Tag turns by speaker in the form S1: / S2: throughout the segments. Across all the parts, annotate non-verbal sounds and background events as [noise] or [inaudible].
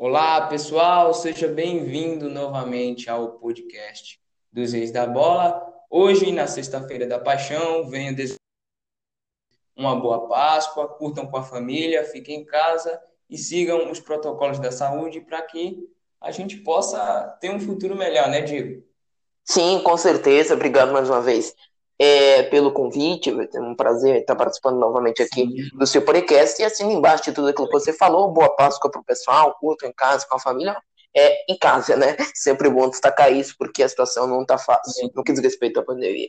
S1: Olá, pessoal, seja bem-vindo novamente ao podcast dos Reis da Bola. Hoje, na Sexta-feira da Paixão, venho desejar uma boa Páscoa, curtam com a família, fiquem em casa e sigam os protocolos da saúde para que a gente possa ter um futuro melhor, né, Diego?
S2: Sim, com certeza. Obrigado mais uma vez é, pelo convite. É um prazer estar participando novamente aqui Sim. do seu podcast. E assim, embaixo de tudo aquilo que você falou, boa Páscoa para o pessoal, curto em casa, com a família. É em casa, né? [laughs] Sempre bom destacar isso, porque a situação não está fácil, Sim. no que diz respeito à pandemia.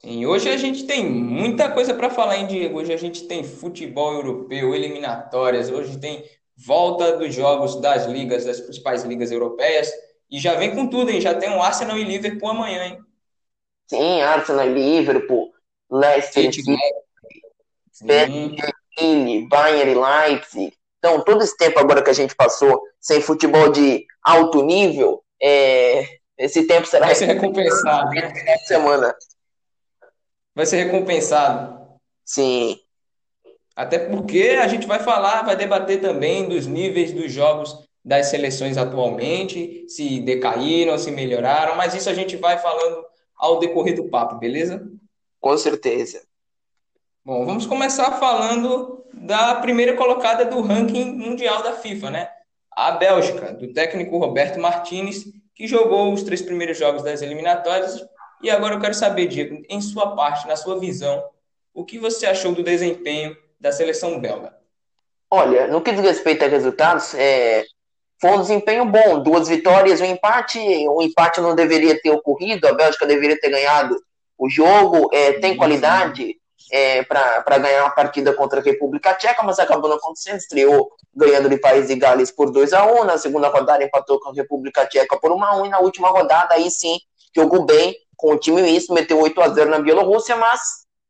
S1: Sim, hoje a gente tem muita coisa para falar, hein, Diego? Hoje a gente tem futebol europeu, eliminatórias, hoje tem volta dos jogos das ligas, das principais ligas europeias. E já vem com tudo, hein? Já tem um Arsenal e Liverpool amanhã, hein?
S2: Sim, Arsenal e Liverpool, Leicester City, PSG, Bayern e Leipzig. Então, todo esse tempo agora que a gente passou sem futebol de alto nível, é... esse tempo será
S1: Vai ser recompensado. Né?
S2: semana.
S1: Vai ser recompensado.
S2: Sim.
S1: Até porque a gente vai falar, vai debater também dos níveis dos jogos das seleções atualmente, se decaíram, se melhoraram, mas isso a gente vai falando ao decorrer do papo, beleza?
S2: Com certeza.
S1: Bom, vamos começar falando da primeira colocada do ranking mundial da FIFA, né? A Bélgica, do técnico Roberto Martinez, que jogou os três primeiros jogos das eliminatórias. E agora eu quero saber, Diego, em sua parte, na sua visão, o que você achou do desempenho da seleção belga?
S2: Olha, no que diz respeito a resultados, é, foi um desempenho bom, duas vitórias, um empate. O empate não deveria ter ocorrido, a Bélgica deveria ter ganhado o jogo, é, tem qualidade é, para ganhar uma partida contra a República Tcheca, mas acabou não acontecendo. Estreou ganhando de País de Gales por 2 a 1 na segunda rodada empatou com a República Tcheca por 1 a 1 e na última rodada aí sim jogou bem com o time misto, meteu 8 a 0 na Bielorrússia, mas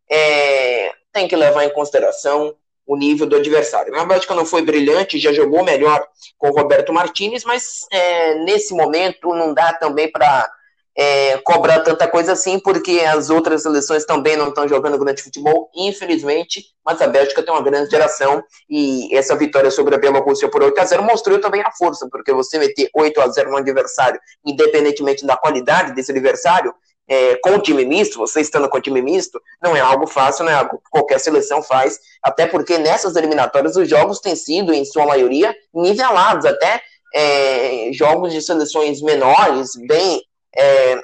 S2: é, tem que levar em consideração o nível do adversário. A Bélgica não foi brilhante, já jogou melhor com o Roberto Martinez, mas é, nesse momento não dá também para é, cobrar tanta coisa assim, porque as outras seleções também não estão jogando grande futebol, infelizmente, mas a Bélgica tem uma grande geração e essa vitória sobre a Bielorrússia por 8 a 0 mostrou também a força, porque você meter 8 a 0 no adversário, independentemente da qualidade desse adversário, é, com o time misto, você estando com o time misto, não é algo fácil, não é algo que qualquer seleção faz, até porque nessas eliminatórias os jogos têm sido, em sua maioria, nivelados, até é, jogos de seleções menores, bem é,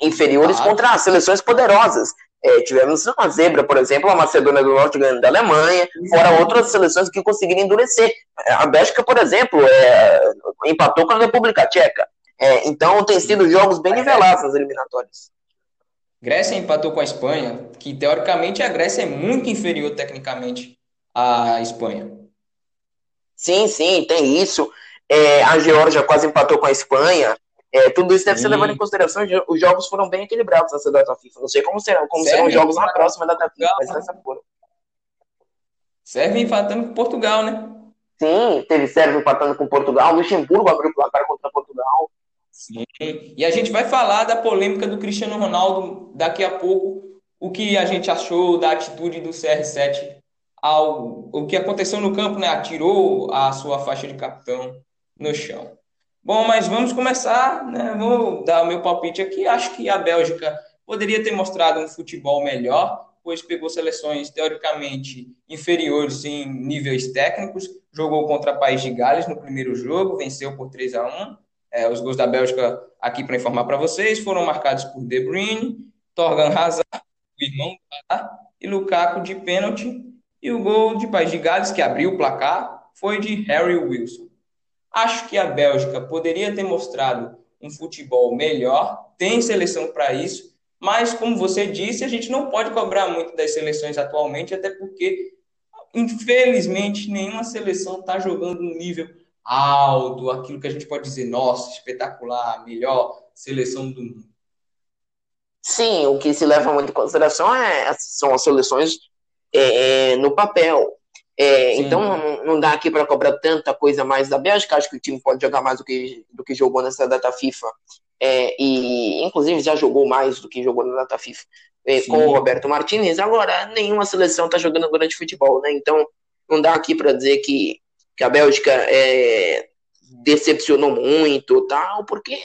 S2: inferiores, ah, contra as seleções poderosas. É, tivemos uma zebra, por exemplo, a Macedônia do Norte ganhando da Alemanha, fora outras seleções que conseguiram endurecer. A Bélgica, por exemplo, é, empatou com a República Tcheca. É, então tem sido jogos bem nivelados nas eliminatórias.
S1: Grécia empatou com a Espanha, que teoricamente a Grécia é muito inferior tecnicamente à Espanha.
S2: Sim, sim, tem isso. É, a Geórgia quase empatou com a Espanha. É, tudo isso deve sim. ser levado em consideração. Os jogos foram bem equilibrados nessa data FIFA. Não sei como serão, como serão os jogos na próxima data FIFA, mas nessa foram.
S1: Sérvia empatando com Portugal, né?
S2: Sim, teve Sérvia empatando com Portugal. Luxemburgo abriu o placar contra Portugal.
S1: Sim. E a gente vai falar da polêmica do Cristiano Ronaldo daqui a pouco, o que a gente achou da atitude do CR7 ao o que aconteceu no campo, né? Atirou a sua faixa de capitão no chão. Bom, mas vamos começar, né? Vou dar o meu palpite aqui. Acho que a Bélgica poderia ter mostrado um futebol melhor, pois pegou seleções teoricamente inferiores em níveis técnicos, jogou contra o País de Gales no primeiro jogo, venceu por 3 a 1 é, os gols da Bélgica, aqui para informar para vocês, foram marcados por De Bruyne, Torgan Hazard, o irmão do e Lukaku de pênalti. E o gol de País de Gales, que abriu o placar, foi de Harry Wilson. Acho que a Bélgica poderia ter mostrado um futebol melhor, tem seleção para isso, mas como você disse, a gente não pode cobrar muito das seleções atualmente, até porque, infelizmente, nenhuma seleção está jogando um nível alto, aquilo que a gente pode dizer, nossa, espetacular, melhor seleção do mundo.
S2: Sim, o que se leva muito em consideração é, são as seleções é, é no papel. É, então não, não, dá aqui para cobrar tanta coisa mais da Bélgica. Acho que o time pode jogar mais do que, do que jogou nessa data FIFA. É, e inclusive já jogou mais do que jogou na data FIFA é, com o Roberto Martinez. Agora, nenhuma seleção está jogando grande futebol, né? Então não dá aqui para dizer que que a Bélgica é, decepcionou muito, tal, porque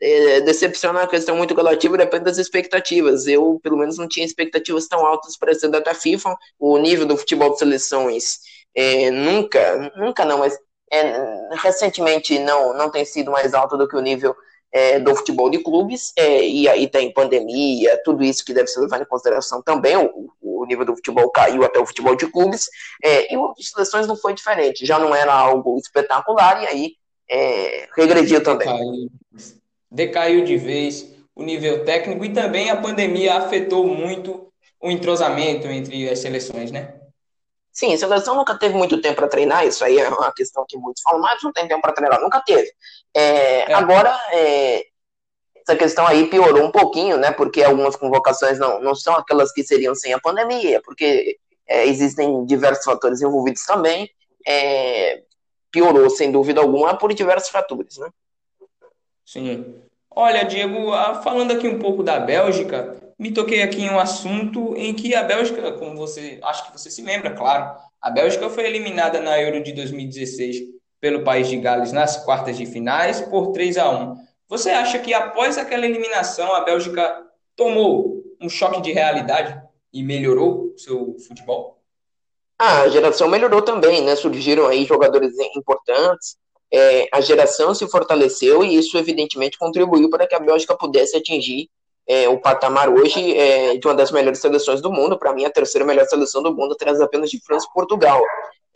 S2: é, decepcionar é uma questão muito relativa depende das expectativas. Eu, pelo menos, não tinha expectativas tão altas para essa data FIFA. O nível do futebol de seleções é, nunca, nunca não, mas é, recentemente não, não tem sido mais alto do que o nível é, do futebol de clubes, é, e aí tem pandemia, tudo isso que deve ser levado em consideração também, o, o nível do futebol caiu até o futebol de clubes, é, e o de seleções não foi diferente, já não era algo espetacular, e aí é, regrediu também.
S1: Decaiu, decaiu de vez o nível técnico, e também a pandemia afetou muito o entrosamento entre as seleções, né?
S2: Sim, a seleção nunca teve muito tempo para treinar, isso aí é uma questão que muitos falam, mas não tem tempo para treinar, nunca teve. É, é. Agora, é, essa questão aí piorou um pouquinho, né? Porque algumas convocações não, não são aquelas que seriam sem a pandemia, porque é, existem diversos fatores envolvidos também. É, piorou, sem dúvida alguma, por diversos fatores, né?
S1: Sim. Olha, Diego, falando aqui um pouco da Bélgica, me toquei aqui em um assunto em que a Bélgica, como você, acho que você se lembra, claro, a Bélgica foi eliminada na Euro de 2016 pelo país de Gales nas quartas de finais por 3 a 1. Você acha que após aquela eliminação a Bélgica tomou um choque de realidade e melhorou o seu futebol?
S2: Ah, a geração melhorou também, né? Surgiram aí jogadores importantes, é, a geração se fortaleceu e isso evidentemente contribuiu para que a Bélgica pudesse atingir é, o patamar hoje é, de uma das melhores seleções do mundo, para mim a terceira melhor seleção do mundo, atrás apenas de França e Portugal.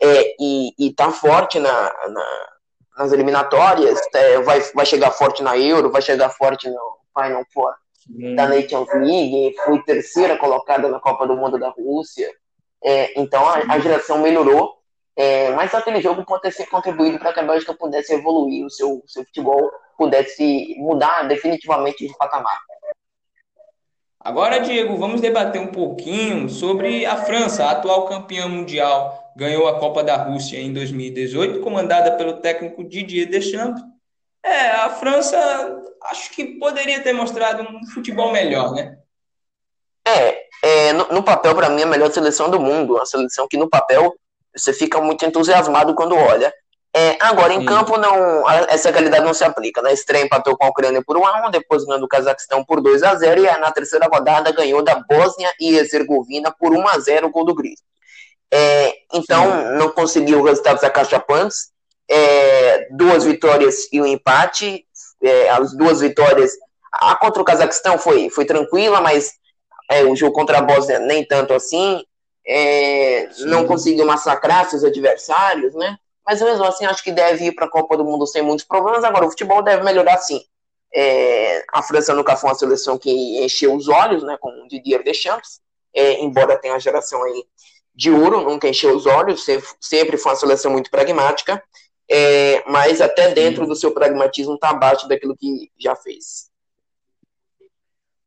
S2: É, e, está forte na, na, nas eliminatórias, é, vai, vai chegar forte na Euro, vai chegar forte no Final Four da Nations League, foi terceira colocada na Copa do Mundo da Rússia. É, então a, a, geração melhorou, é, mas aquele jogo pode ter contribuído para que a Bélgica pudesse evoluir, o seu, seu futebol pudesse mudar definitivamente de patamar.
S1: Agora, Diego, vamos debater um pouquinho sobre a França, a atual campeã mundial, ganhou a Copa da Rússia em 2018, comandada pelo técnico Didier Deschamps. É, a França acho que poderia ter mostrado um futebol melhor, né?
S2: É, é no, no papel, para mim, é a melhor seleção do mundo. Uma seleção que, no papel, você fica muito entusiasmado quando olha. É, agora, em Sim. campo, não, essa qualidade não se aplica. Na estreia empatou com a Ucrânia por 1x1, depois ganhou do Cazaquistão por 2x0 e na terceira rodada ganhou da Bósnia e Herzegovina por 1x0 o gol do Gris. É, então, não conseguiu resultados acachapantes. É, duas vitórias e um empate. É, as duas vitórias. A contra o Cazaquistão foi, foi tranquila, mas é, o jogo contra a Bósnia nem tanto assim. É, não conseguiu massacrar seus adversários, né? mas mesmo assim acho que deve ir para a Copa do Mundo sem muitos problemas. Agora, o futebol deve melhorar sim. É, a França nunca foi uma seleção que encheu os olhos, né, com o Didier Deschamps, é, embora tenha a geração aí de ouro, nunca encheu os olhos, sempre, foi uma seleção muito pragmática, é, mas até dentro do seu pragmatismo está abaixo daquilo que já fez.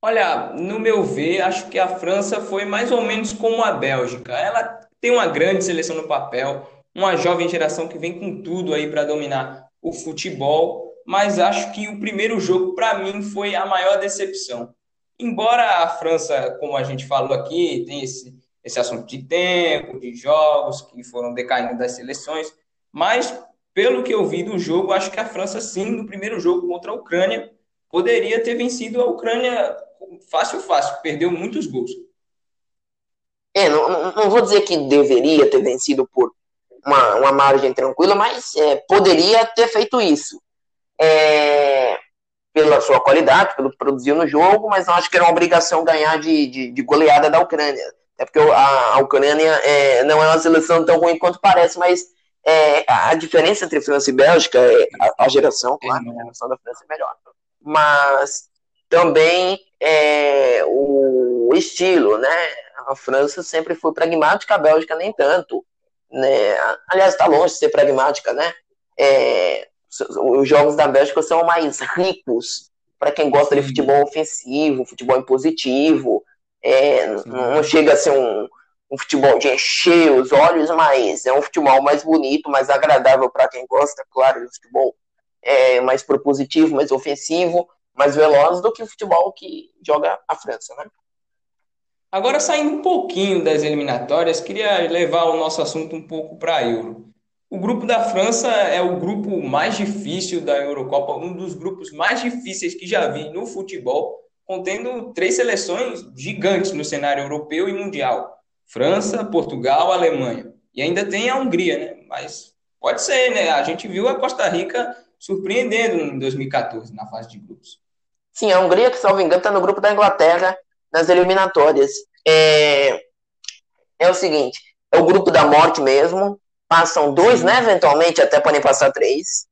S1: Olha, no meu ver, acho que a França foi mais ou menos como a Bélgica. Ela tem uma grande seleção no papel, uma jovem geração que vem com tudo aí para dominar o futebol, mas acho que o primeiro jogo para mim foi a maior decepção. Embora a França, como a gente falou aqui, tem esse, esse assunto de tempo, de jogos que foram decaindo das seleções, mas pelo que eu vi do jogo, acho que a França sim, no primeiro jogo contra a Ucrânia, poderia ter vencido a Ucrânia fácil, fácil, perdeu muitos gols.
S2: É, não, não vou dizer que deveria ter vencido por uma, uma margem tranquila, mas é, poderia ter feito isso. É, pela sua qualidade, pelo que produziu no jogo, mas não acho que era uma obrigação ganhar de, de, de goleada da Ucrânia. É porque a, a Ucrânia é, não é uma seleção tão ruim quanto parece, mas é, a diferença entre França e Bélgica é a, a geração, claro, a geração da França é melhor. Mas também é, o estilo, né? A França sempre foi pragmática, a Bélgica nem tanto né? Aliás, está longe de ser pragmática, né? É, os jogos da Bélgica são mais ricos para quem gosta de futebol ofensivo, futebol impositivo. É, não chega a ser um, um, futebol de encher os olhos, mas é um futebol mais bonito, mais agradável para quem gosta, claro, de futebol é, mais propositivo, mais ofensivo, mais veloz do que o futebol que joga a França, né?
S1: Agora, saindo um pouquinho das eliminatórias, queria levar o nosso assunto um pouco para a Euro. O grupo da França é o grupo mais difícil da Eurocopa, um dos grupos mais difíceis que já vi no futebol, contendo três seleções gigantes no cenário europeu e mundial: França, Portugal, Alemanha. E ainda tem a Hungria, né? Mas pode ser, né? A gente viu a Costa Rica surpreendendo em 2014 na fase de grupos.
S2: Sim, a Hungria, que salvo engano, está no grupo da Inglaterra nas eliminatórias. É, é o seguinte: é o grupo da morte mesmo. Passam dois, né? Eventualmente até podem passar três.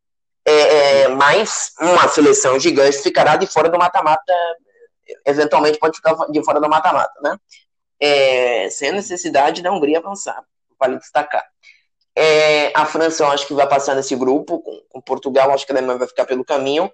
S2: É, é, mas uma seleção gigante ficará de fora do mata-mata. Eventualmente pode ficar de fora do mata-mata, né? É, sem a necessidade da Hungria avançar, vale destacar. É, a França, eu acho que vai passar nesse grupo, com, com Portugal, acho que a Alemanha vai ficar pelo caminho.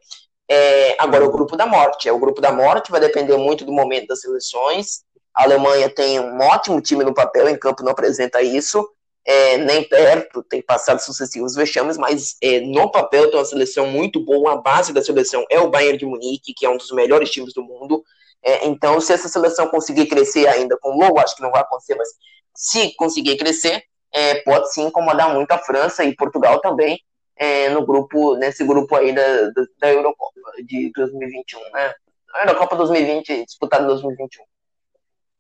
S2: É, agora, o grupo da morte. É o grupo da morte, vai depender muito do momento das seleções. A Alemanha tem um ótimo time no papel, em campo não apresenta isso é, nem perto, tem passado sucessivos vexames, mas é, no papel tem uma seleção muito boa, a base da seleção é o Bayern de Munique, que é um dos melhores times do mundo, é, então se essa seleção conseguir crescer ainda com o Low, acho que não vai acontecer, mas se conseguir crescer, é, pode sim incomodar muito a França e Portugal também, é, no grupo, nesse grupo aí da, da Eurocopa de 2021, né? A Eurocopa 2020, disputada em 2021.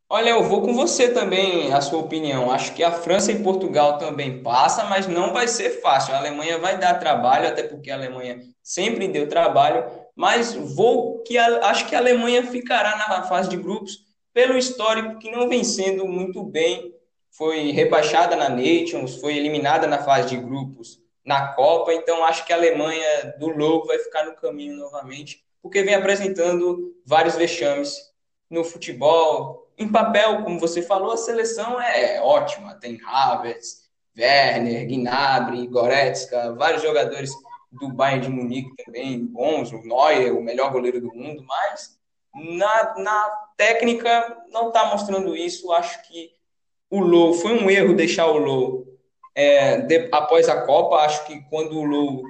S1: Olha, eu vou com você também, a sua opinião. Acho que a França e Portugal também passa, mas não vai ser fácil. A Alemanha vai dar trabalho, até porque a Alemanha sempre deu trabalho, mas vou que a, acho que a Alemanha ficará na fase de grupos pelo histórico que não vem sendo muito bem. Foi rebaixada na Nations, foi eliminada na fase de grupos na Copa, então acho que a Alemanha do Lobo vai ficar no caminho novamente, porque vem apresentando vários vexames no futebol, em papel, como você falou, a seleção é ótima. Tem Havertz, Werner, Gnabry, Goretzka, vários jogadores do Bayern de Munique também bons, o Neuer, o melhor goleiro do mundo, mas na, na técnica não está mostrando isso. Acho que o Lou foi um erro deixar o Lou é, de, após a Copa. Acho que quando o Lou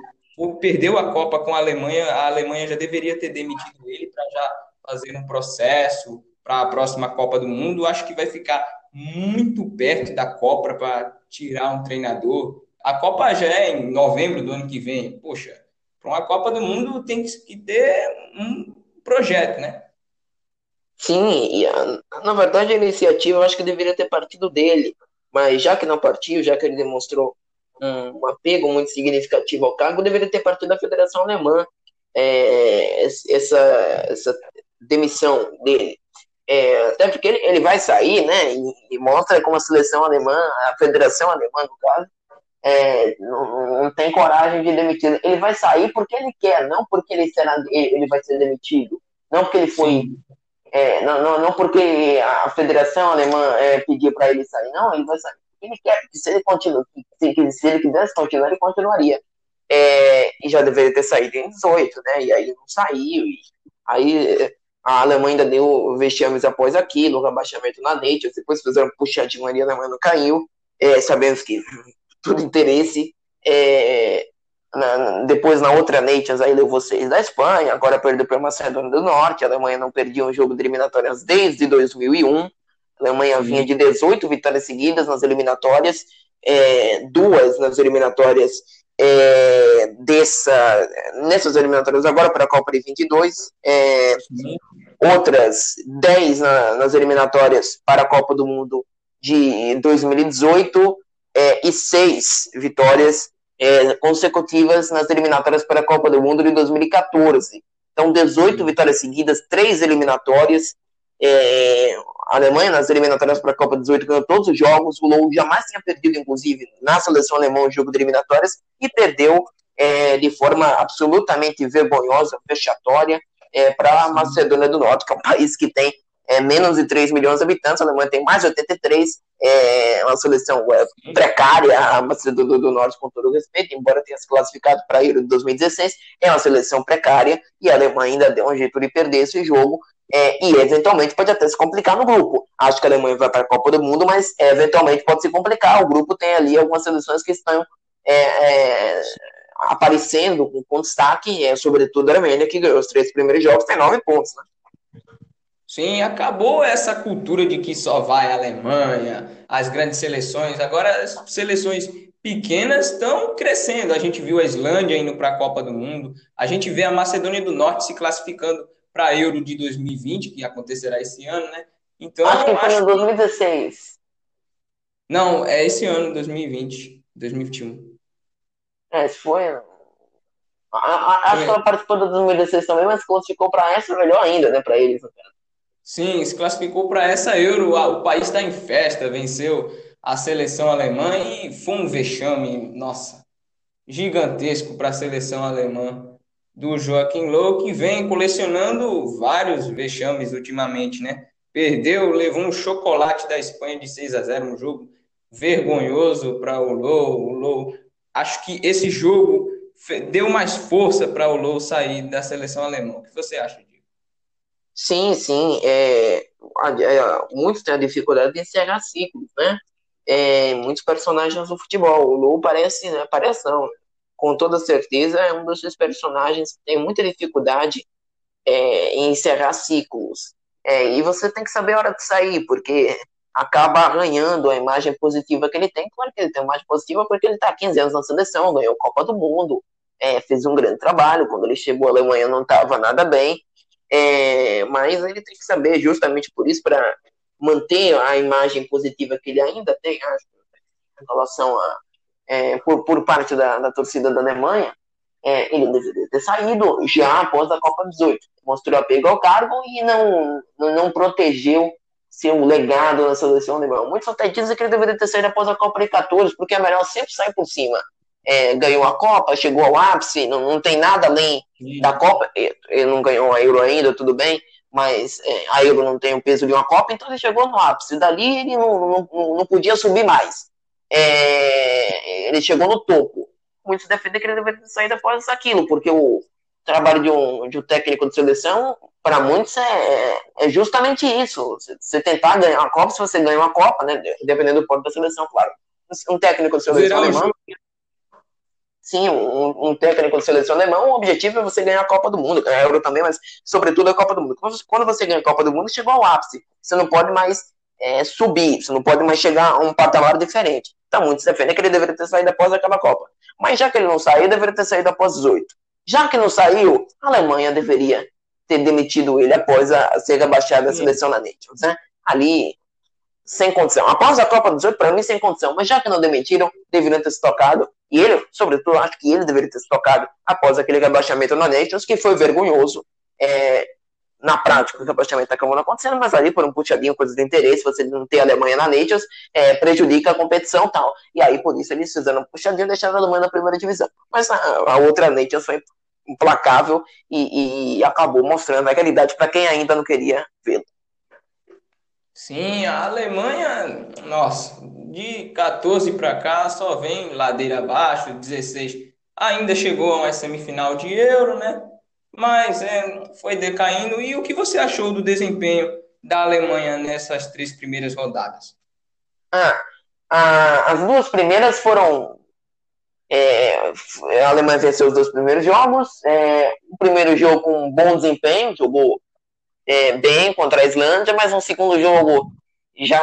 S1: perdeu a Copa com a Alemanha, a Alemanha já deveria ter demitido ele para já fazer um processo para a próxima Copa do Mundo, acho que vai ficar muito perto da Copa para tirar um treinador. A Copa já é em novembro do ano que vem. Poxa, para uma Copa do Mundo tem que ter um projeto, né?
S2: Sim, a, na verdade a iniciativa eu acho que deveria ter partido dele, mas já que não partiu, já que ele demonstrou um, um apego muito significativo ao cargo, deveria ter partido da Federação Alemã. É, essa, essa demissão dele é, até porque ele, ele, vai sair, né? E, e, mostra como a seleção alemã, a federação alemã, no caso, é, não, não, tem coragem de demitir. Ele vai sair porque ele quer, não porque ele, será, ele vai ser demitido. Não porque ele foi. É, não, não, não, porque a federação alemã é, pediu para ele sair, não, ele vai sair. Ele quer, porque se ele continua, se, se ele quisesse continuar, ele continuaria. É, e já deveria ter saído em 18, né? E aí não saiu. E aí a Alemanha ainda deu vexames após aquilo, o rebaixamento na Nations, depois fizeram puxadinho ali, a Alemanha não caiu. É, sabemos que [laughs] tudo interesse. É, na, depois na outra Nations aí levou seis da Espanha, agora perdeu para a Macedônia do Norte. A Alemanha não perdia um jogo de eliminatórias desde 2001. A Alemanha vinha de 18 vitórias seguidas nas eliminatórias, é, duas nas eliminatórias é, dessa, nessas eliminatórias agora para a Copa de 22, é, outras 10 na, nas eliminatórias para a Copa do Mundo de 2018 é, e 6 vitórias é, consecutivas nas eliminatórias para a Copa do Mundo de 2014. Então, 18 vitórias seguidas, 3 eliminatórias, é, a Alemanha, nas eliminatórias para a Copa 18, ganhou todos os jogos. O Low jamais tinha perdido, inclusive, na seleção alemã, o jogo de eliminatórias, e perdeu é, de forma absolutamente vergonhosa, vexatória, é, para a Macedônia do Norte, que é um país que tem é, menos de 3 milhões de habitantes, a Alemanha tem mais de 83, é uma seleção é, precária, a Macedônia do Norte, com todo respeito, embora tenha se classificado para a Euro de 2016, é uma seleção precária, e a Alemanha ainda deu um jeito de perder esse jogo, é, e eventualmente pode até se complicar no grupo. Acho que a Alemanha vai para a Copa do Mundo, mas eventualmente pode se complicar. O grupo tem ali algumas seleções que estão é, é aparecendo com, com destaque, é, sobretudo a Alemanha, que ganhou os três primeiros jogos, tem nove pontos. Né?
S1: Sim, acabou essa cultura de que só vai a Alemanha, as grandes seleções. Agora, as seleções pequenas estão crescendo. A gente viu a Islândia indo para a Copa do Mundo, a gente vê a Macedônia do Norte se classificando para a Euro de 2020, que acontecerá esse ano, né?
S2: Então, acho que foi em 2016.
S1: Não, é esse ano, 2020, 2021.
S2: É, foi. Acho que ela participou da 2016 também, mas classificou para essa melhor ainda, né, para eles. Né,
S1: Sim, se classificou para essa Euro. O país está em festa, venceu a seleção alemã e foi um vexame, nossa, gigantesco para a seleção alemã do Joaquim Low, que vem colecionando vários vexames ultimamente, né? Perdeu, levou um chocolate da Espanha de 6 a 0 um jogo vergonhoso para o Low. O Low. Acho que esse jogo deu mais força para o Low sair da seleção alemã. O que você acha, Diego?
S2: Sim, sim. É, é, muitos têm a dificuldade de encerrar ciclos, né? É, muitos personagens do futebol. O Low parece, né, parece não, com toda certeza é um dos personagens que tem muita dificuldade é, em encerrar ciclos. É, e você tem que saber a hora de sair, porque acaba arranhando a imagem positiva que ele tem. Claro que ele tem uma imagem positiva porque ele está 15 anos na seleção, ganhou a Copa do Mundo, é, fez um grande trabalho. Quando ele chegou à Alemanha não estava nada bem, é, mas ele tem que saber, justamente por isso, para manter a imagem positiva que ele ainda tem, acho, em relação a. É, por, por parte da, da torcida da Alemanha, é, ele deveria ter saído já após a Copa 18. Mostrou apego ao cargo e não, não, não protegeu ser um legado na seleção alemã. Muitos até dizem que ele deveria ter saído após a Copa de 14, porque é melhor sempre sair por cima. É, ganhou a Copa, chegou ao ápice, não, não tem nada além da Copa. Ele não ganhou a Euro ainda, tudo bem, mas é, a Euro não tem o peso de uma Copa, então ele chegou no ápice. Dali ele não, não, não podia subir mais. É, ele chegou no topo. Muitos defendem que ele ter saído após aquilo, porque o trabalho de um, de um técnico de seleção para muitos é, é, justamente isso. Você tentar ganhar uma Copa, se você ganha uma Copa, né? Dependendo do ponto da seleção, claro. Um técnico de seleção alemã. Sim, um, um, técnico de seleção alemã, o objetivo é você ganhar a Copa do Mundo, a Euro também, mas sobretudo a Copa do Mundo. Quando você ganha a Copa do Mundo, chegou ao ápice. Você não pode mais é, subir, você não pode mais chegar a um patamar diferente. Então, muitos defendem que ele deveria ter saído após aquela Copa. Mas já que ele não saiu, deveria ter saído após 18. Já que não saiu, a Alemanha deveria ter demitido ele após a, ser rebaixado da seleção na Nations, né? Ali, sem condição. Após a Copa 18, para mim, sem condição. Mas já que não demitiram, deveriam ter se tocado. E ele, sobretudo, acho que ele deveria ter se tocado após aquele rebaixamento na Nations, que foi vergonhoso. É, na prática, o rebaixamento acabou não acontecendo, mas ali, por um puxadinho, coisa de interesse, você não ter a Alemanha na Nations, é, prejudica a competição tal. E aí, por isso, eles fizeram um puxadinho e deixaram a Alemanha na primeira divisão. Mas a, a outra Nations foi implacável e, e acabou mostrando a realidade para quem ainda não queria vê-lo.
S1: Sim, a Alemanha, nossa, de 14 para cá só vem ladeira abaixo, 16 ainda chegou a uma semifinal de Euro, né? Mas é, foi decaindo. E o que você achou do desempenho da Alemanha nessas três primeiras rodadas?
S2: Ah, as duas primeiras foram é, a Alemanha venceu os dois primeiros jogos. É, o primeiro jogo com um bom desempenho, jogou é, bem contra a Islândia, mas no segundo jogo já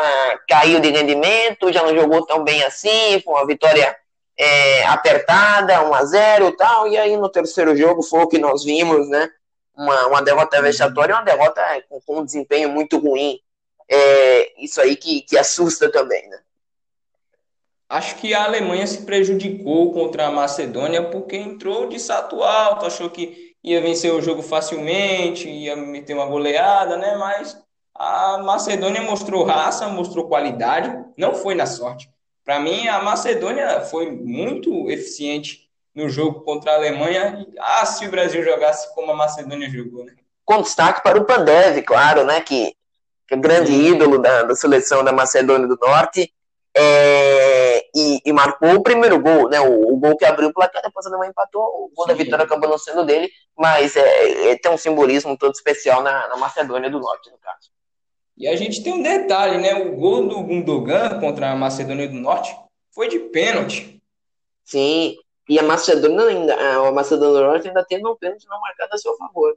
S2: caiu de rendimento, já não jogou tão bem assim, foi uma vitória é, apertada, 1 a 0 e tal. E aí no terceiro jogo foi o que nós vimos, né? Uma, uma derrota vexatória, uma derrota com, com um desempenho muito ruim. É, isso aí que, que assusta também, né?
S1: Acho que a Alemanha se prejudicou contra a Macedônia porque entrou de salto alto, achou que ia vencer o jogo facilmente, ia meter uma goleada, né? Mas a Macedônia mostrou raça, mostrou qualidade, não foi na sorte. Para mim, a Macedônia foi muito eficiente no jogo contra a Alemanha. Ah, se o Brasil jogasse como a Macedônia jogou, né?
S2: Com destaque para o Pandev, claro, né? Que, que é grande ídolo da, da seleção da Macedônia do Norte é, e, e, marcou o primeiro gol, né? O, o, gol que abriu o placar, depois a Alemanha empatou, o gol Sim. da vitória acabou não sendo dele, mas é, é, tem um simbolismo todo especial na, na, Macedônia do Norte, no caso.
S1: E a gente tem um detalhe, né? O gol do Gundogan contra a Macedônia do Norte foi de pênalti.
S2: Sim, e a Macedônia ainda, a Macedônia do Norte ainda tem um pênalti não marcado a seu favor.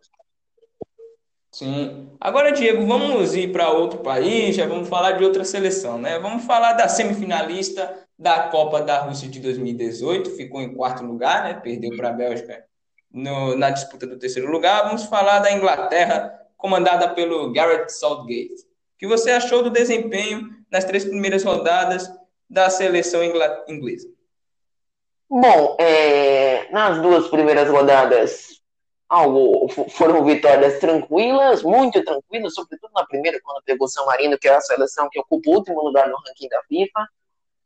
S1: Sim. Agora, Diego, vamos ir para outro país, já vamos falar de outra seleção, né? Vamos falar da semifinalista da Copa da Rússia de 2018, ficou em quarto lugar, né? Perdeu para a Bélgica no, na disputa do terceiro lugar. Vamos falar da Inglaterra, comandada pelo Gareth Southgate. O que você achou do desempenho nas três primeiras rodadas da seleção inglesa?
S2: Bom, é, nas duas primeiras rodadas algo, foram vitórias tranquilas, muito tranquilas, sobretudo na primeira, quando pegou São Marino, que é a seleção que ocupa o último lugar no ranking da FIFA.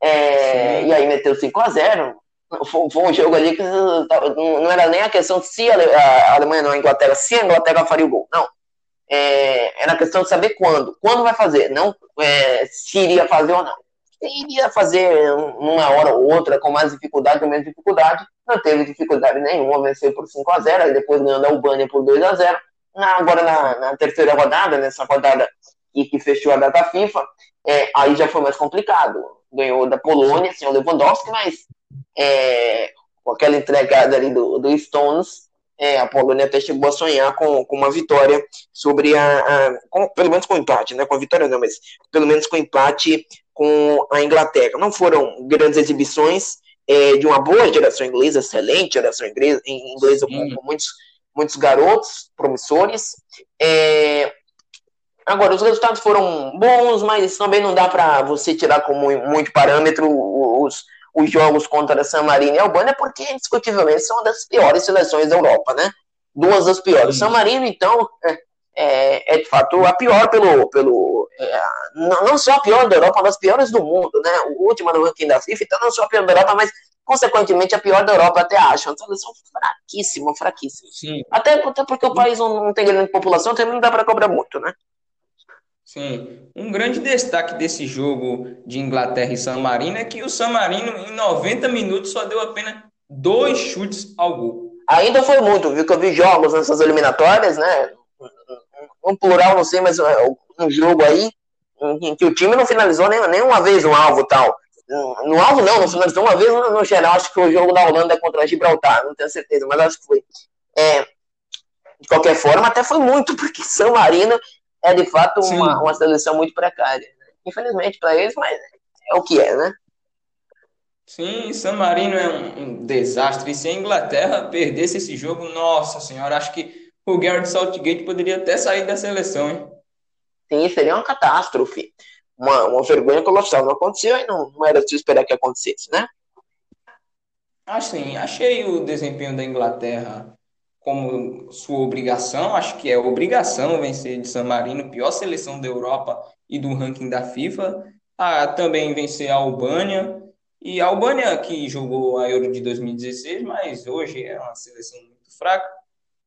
S2: É, e aí meteu 5 a 0 foi, foi, um jogo ali que não era nem a questão de se a Alemanha não a Inglaterra, se a Inglaterra faria o gol. Não. É, era questão de saber quando. Quando vai fazer, não é, se iria fazer ou não. Se iria fazer uma hora ou outra, com mais dificuldade ou menos dificuldade, não teve dificuldade nenhuma, venceu por 5 a 0 aí depois ganhando a Albânia por 2 a 0 na, Agora na, na, terceira rodada, nessa rodada que, que fechou a data FIFA, é, aí já foi mais complicado. Ganhou da Polônia, sem o Lewandowski, mas é, com aquela entregada ali do, do Stones, é, a Polônia até chegou a sonhar com, com uma vitória sobre a, a com, pelo menos com empate, né? Com a vitória não, mas pelo menos com empate com a Inglaterra. Não foram grandes exibições é, de uma boa geração inglesa, excelente geração inglesa, inglesa com, com, muitos, muitos garotos promissores. É, agora, os resultados foram bons, mas também não dá para você tirar como muito parâmetro os os jogos contra San Marino e Albânia, porque indiscutivelmente são uma das piores seleções da Europa, né? Duas das piores. San Marino, então, é, é, é, de fato a pior pelo. pelo é, não, não só a pior da Europa, mas as piores do mundo, né? O último no ranking da FIFA, então não só a pior da Europa, mas consequentemente a pior da Europa até acho. Uma seleção fraquíssima, fraquíssima. Sim. Até, até porque o país não, não tem grande população, também não dá para cobrar muito, né?
S1: Sim, um grande destaque desse jogo de Inglaterra e San Marino é que o San Marino, em 90 minutos, só deu apenas dois chutes ao gol.
S2: Ainda foi muito, viu? Que eu vi jogos nessas eliminatórias, né? Um plural, não sei, mas é, um jogo aí em que o time não finalizou nem, nem uma vez um alvo tal. No alvo não, não finalizou uma vez no, no geral. Acho que foi o jogo da Holanda contra a Gibraltar, não tenho certeza, mas acho que foi. É, de qualquer forma, até foi muito, [laughs] porque San Marino é de fato uma, uma seleção muito precária. Né? Infelizmente para eles, mas é o que é, né?
S1: Sim, San Marino é um, um, desastre. E se a Inglaterra perdesse esse jogo, nossa senhora, acho que o Garrett Southgate poderia até sair da seleção, hein?
S2: Sim, seria uma catástrofe. Uma, uma vergonha colossal. Não aconteceu e não, não era de esperar que acontecesse, né?
S1: Assim, achei o desempenho da Inglaterra como sua obrigação, acho que é obrigação vencer de San Marino, pior seleção da Europa e do ranking da FIFA, a também vencer a Albânia, e a Albânia que jogou a Euro de 2016, mas hoje é uma seleção muito fraca,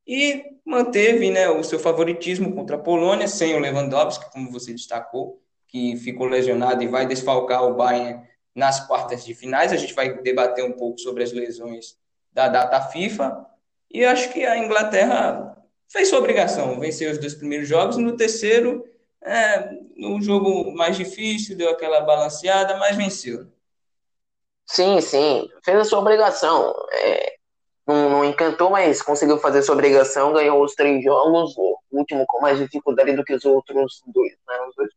S1: e manteve né, o seu favoritismo contra a Polônia, sem o Lewandowski, como você destacou, que ficou lesionado e vai desfalcar o Bayern nas quartas de finais. A gente vai debater um pouco sobre as lesões da data FIFA, e acho que a Inglaterra fez sua obrigação, venceu os dois primeiros jogos. No terceiro, é, no jogo mais difícil, deu aquela balanceada, mas venceu.
S2: Sim, sim, fez a sua obrigação. É, não, não, encantou, mas conseguiu fazer sua obrigação, ganhou os três jogos, o último com mais dificuldade do que os outros dois, né? Os dois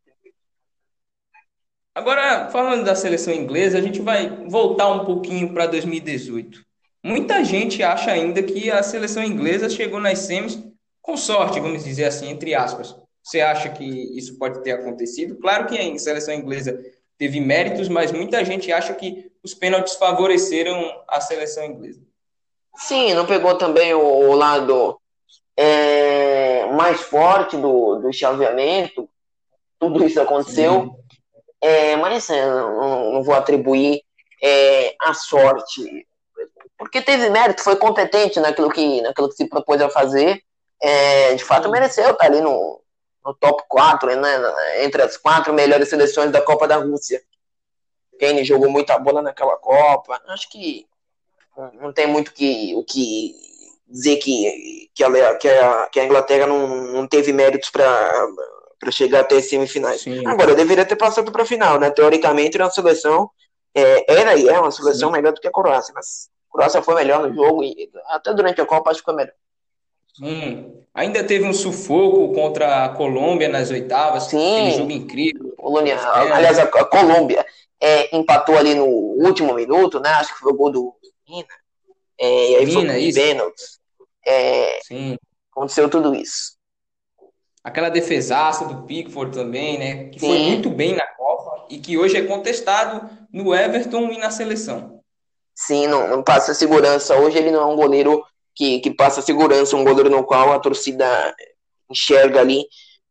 S1: Agora, falando da seleção inglesa, a gente vai voltar um pouquinho para 2018. Muita gente acha ainda que a seleção inglesa chegou nas semis com sorte, vamos dizer assim, entre aspas. Você acha que isso pode ter acontecido? Claro que a seleção inglesa teve méritos, mas muita gente acha que os pênaltis favoreceram a seleção inglesa.
S2: Sim, não pegou também o, lado é, mais forte do, do chaveamento. Tudo isso aconteceu. É, mas é, não, não, vou atribuir é, a sorte porque teve mérito, foi competente naquilo que, naquilo que se propôs a fazer. É, de fato, mereceu estar ali no, no top 4, né, entre as quatro melhores seleções da Copa da Rússia. Kane jogou muita bola naquela Copa. Acho que não tem muito que, o que dizer que, que, a, que, a, que a Inglaterra não, não teve méritos para para chegar até as semifinais. Sim. Agora, deveria ter passado para a final, né? Teoricamente, era uma seleção, é, era e é uma seleção Sim. melhor do que a Croácia, mas Croácia foi melhor no jogo e até durante a Copa acho que foi melhor.
S1: Hum. Ainda teve um sufoco contra a Colômbia nas oitavas. Sim. Aquele jogo incrível.
S2: Colônia, aliás, a, Colômbia é, empatou ali no último minuto, né? Acho que foi o gol do Mina. É, e aí Mina, foi o pênalti. É, Sim. Aconteceu tudo isso.
S1: Aquela defesaça do Pickford também, né? Que Sim. foi muito bem na Copa e que hoje é contestado no Everton e na seleção.
S2: Sim, não, não passa segurança. Hoje ele não é um goleiro que, que passa segurança, um goleiro no qual a torcida enxerga ali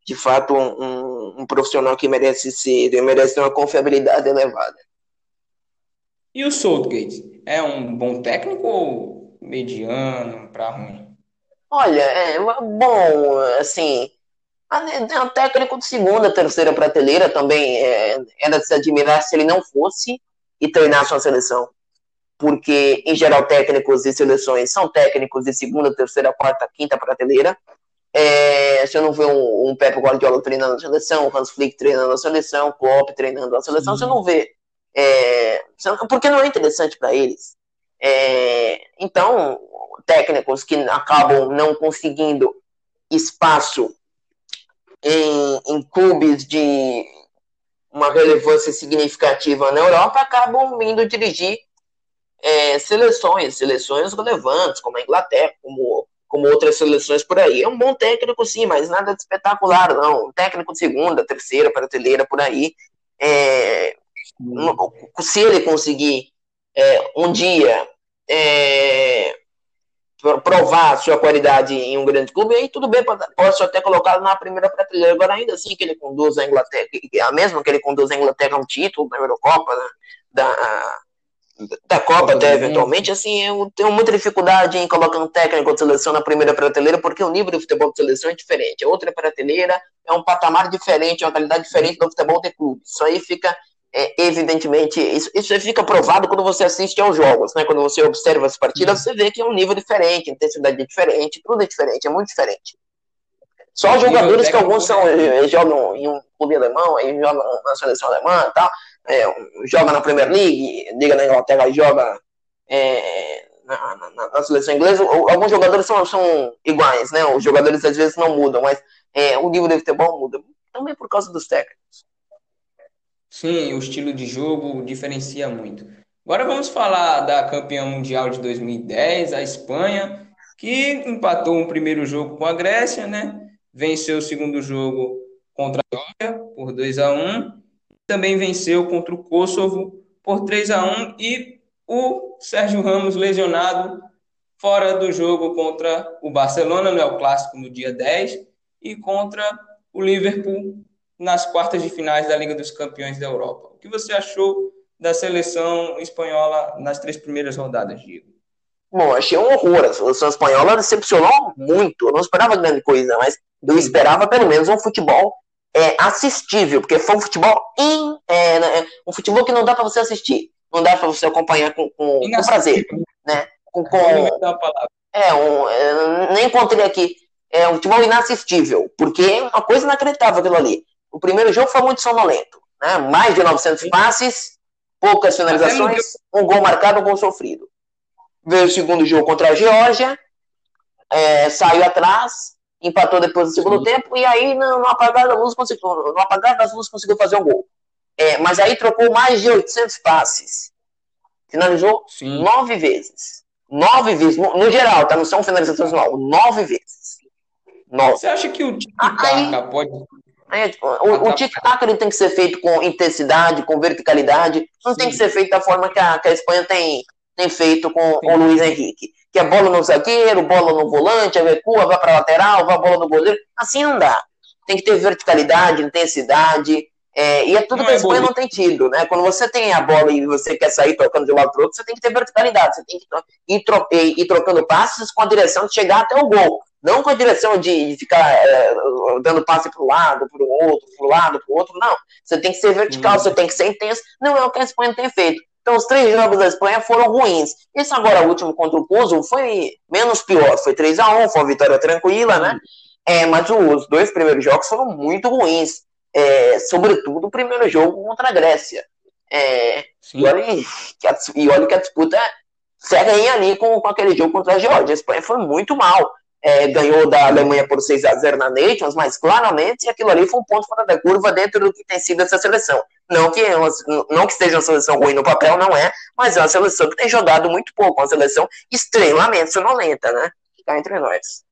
S2: de fato um, um, profissional que merece ser, merece ter uma confiabilidade elevada.
S1: E o Southgate? É um bom técnico ou mediano para ruim?
S2: Olha, é bom, assim, é um técnico de segunda, terceira prateleira também é, era de se admirar se ele não fosse e treinasse uma seleção. Porque, em geral, técnicos de seleções são técnicos de segunda, terceira, quarta, quinta prateleira. É, você não vê um, um Pep Guardiola treinando a seleção, o Hans Flick treinando a seleção, o Klopp treinando a seleção, você não vê. É, porque não é interessante para eles. É, então, técnicos que acabam não conseguindo espaço em, em clubes de uma relevância significativa na Europa acabam indo dirigir é, seleções, seleções relevantes, como a Inglaterra, como como outras seleções por aí. É um bom técnico, sim, mas nada de espetacular, não. Um técnico de segunda, terceira, prateleira, por aí. É, se ele conseguir é, um dia é, provar sua qualidade em um grande clube, aí tudo bem, posso até colocá-lo na primeira prateleira. Agora, ainda assim, que ele conduz a Inglaterra, a mesma que ele conduz a Inglaterra a um título da Eurocopa, né, da, da Copa até eventualmente, assim, eu tenho muita dificuldade em colocar um técnico de seleção na primeira prateleira, porque o nível de futebol de seleção é diferente. É outra prateleira, é um patamar diferente, é uma qualidade diferente do futebol de clube. Isso aí fica, é, evidentemente, isso, isso fica provado quando você assiste aos jogos, né? Quando você observa as partidas, você vê que é um nível diferente, intensidade é diferente, tudo é diferente, é muito diferente. Só jogadores que alguns são, jogam em um clube alemão, aí jogam na seleção alemã e tal, é, joga na Premier League, liga na Inglaterra e joga é, na, na, na, seleção inglesa. Alguns jogadores são, são iguais, né? Os jogadores às vezes não mudam, mas é, o nível de futebol muda. Também por causa dos técnicos.
S1: Sim, o estilo de jogo diferencia muito. Agora vamos falar da campeã mundial de 2010, a Espanha, que empatou um primeiro jogo com a Grécia, né? Venceu o segundo jogo contra a Geórgia por 2 a 1 também venceu contra o Kosovo por 3 a 1 e o Sérgio Ramos lesionado fora do jogo contra o Barcelona no Clássico no dia 10 e contra o Liverpool nas quartas de finais da Liga dos Campeões da Europa. O que você achou da seleção espanhola nas três primeiras rodadas, Diego?
S2: Bom, achei um horror. A seleção espanhola decepcionou muito. Eu não esperava grande coisa, mas eu esperava pelo menos um futebol é, assistível, porque foi um futebol in, é, né, um futebol que não dá para você assistir, não dá para você acompanhar com, com, com prazer, né? Com, com é, um, é, nem encontrei aqui é um futebol inassistível, porque é uma coisa inacreditável aquilo ali. O primeiro jogo foi muito sonolento, né? Mais de 900 passes, poucas finalizações, um gol marcado, um gol sofrido. Veio o segundo jogo contra a Geórgia, é, saiu atrás, empatou depois do segundo Sim. tempo, e aí no, apagar da luz conseguiu, no apagar das luzes conseguiu fazer um gol. É, mas aí trocou mais de 800 passes. Finalizou Sim. nove vezes. Nove vezes, no, no, geral, tá? Não são finalizações não, nove vezes.
S1: Nove. Você acha que o tic-tac pode...
S2: É, tipo, o, o tic-tac tem que ser feito com intensidade, com verticalidade. Não Sim. tem que ser feito da forma que a, que a Espanha tem, tem feito com o Luiz Henrique que é bola no zagueiro, bola no volante, recua, vai para lateral, vai a bola no goleiro. Assim não dá. Tem que ter verticalidade, intensidade, é, e é tudo não que a é Espanha não tem tido, né? Quando você tem a bola e você quer sair tocando de um lado para outro, você tem que ter verticalidade, você tem que ir, tro ir, trocando passes com a direção de chegar até o gol. Não com a direção de, de ficar é, dando passe para o lado, para o outro, para o lado, para o outro, não. Você tem que ser vertical, hum. você tem que ser intenso. Não é o que a Espanha tem feito. Então, os três jogos da Espanha foram ruins. Esse agora, último contra o Kosovo, foi menos pior. Foi 3 a 1 foi uma vitória tranquila, né? É, mas os dois primeiros jogos foram muito ruins. É, sobretudo o primeiro jogo contra a Grécia. É, e, olha, que a, e olha que a disputa segue aí ali com, com aquele jogo contra a Geórgia. A Espanha foi muito mal. é, ganhou da Alemanha por 6 a 0 na Nations, mas claramente aquilo ali foi um ponto fora da curva dentro do que tem sido essa seleção. Não que, é não que esteja uma seleção ruim no papel, não é, mas é uma seleção que tem jogado muito pouco, uma seleção extremamente sonolenta, né? Ficar entre nós.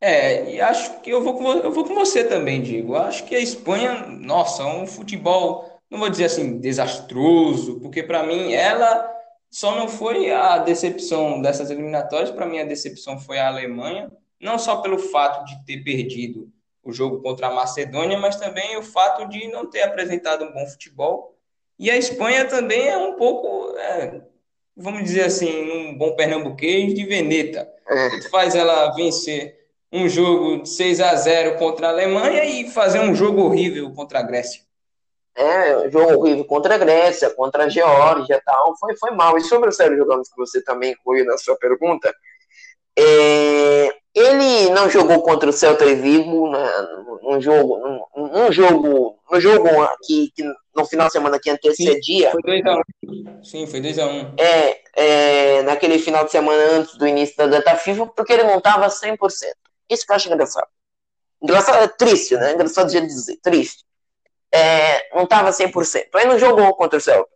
S1: É, e acho que eu vou, com, eu vou com você também, Diego. Acho que a Espanha, nossa, é um futebol, não vou dizer assim, desastroso, porque para mim ela só não foi a decepção dessas eliminatórias, para mim a decepção foi a Alemanha, não só pelo fato de ter perdido o jogo contra a Macedônia, mas também o fato de não ter apresentado um bom futebol. E a Espanha também é um pouco, é, vamos dizer assim, um bom pernambuquês de Veneta. É. Faz ela vencer um jogo 6 a 0 contra a Alemanha e fazer um jogo horrível contra a Grécia.
S2: É, jogo horrível contra a Grécia, contra a Geórgia e tal, foi, foi mal. E sobre o Sérgio Ramos, que você também incluiu na sua pergunta, é, ele não jogou contra o Celta e Vigo né, num jogo, num, num jogo, no jogo que, que, no final de semana que antecedia.
S1: Sim, foi 2x1. Um. Sim, foi 2x1. Um.
S2: É, é, naquele final de semana antes do início da data FIFA, porque ele não estava 100%. Isso que eu acho engraçado. Engraçado, é triste, né? Engraçado de dizer, triste. É, não estava 100%. Aí não jogou contra o Celta.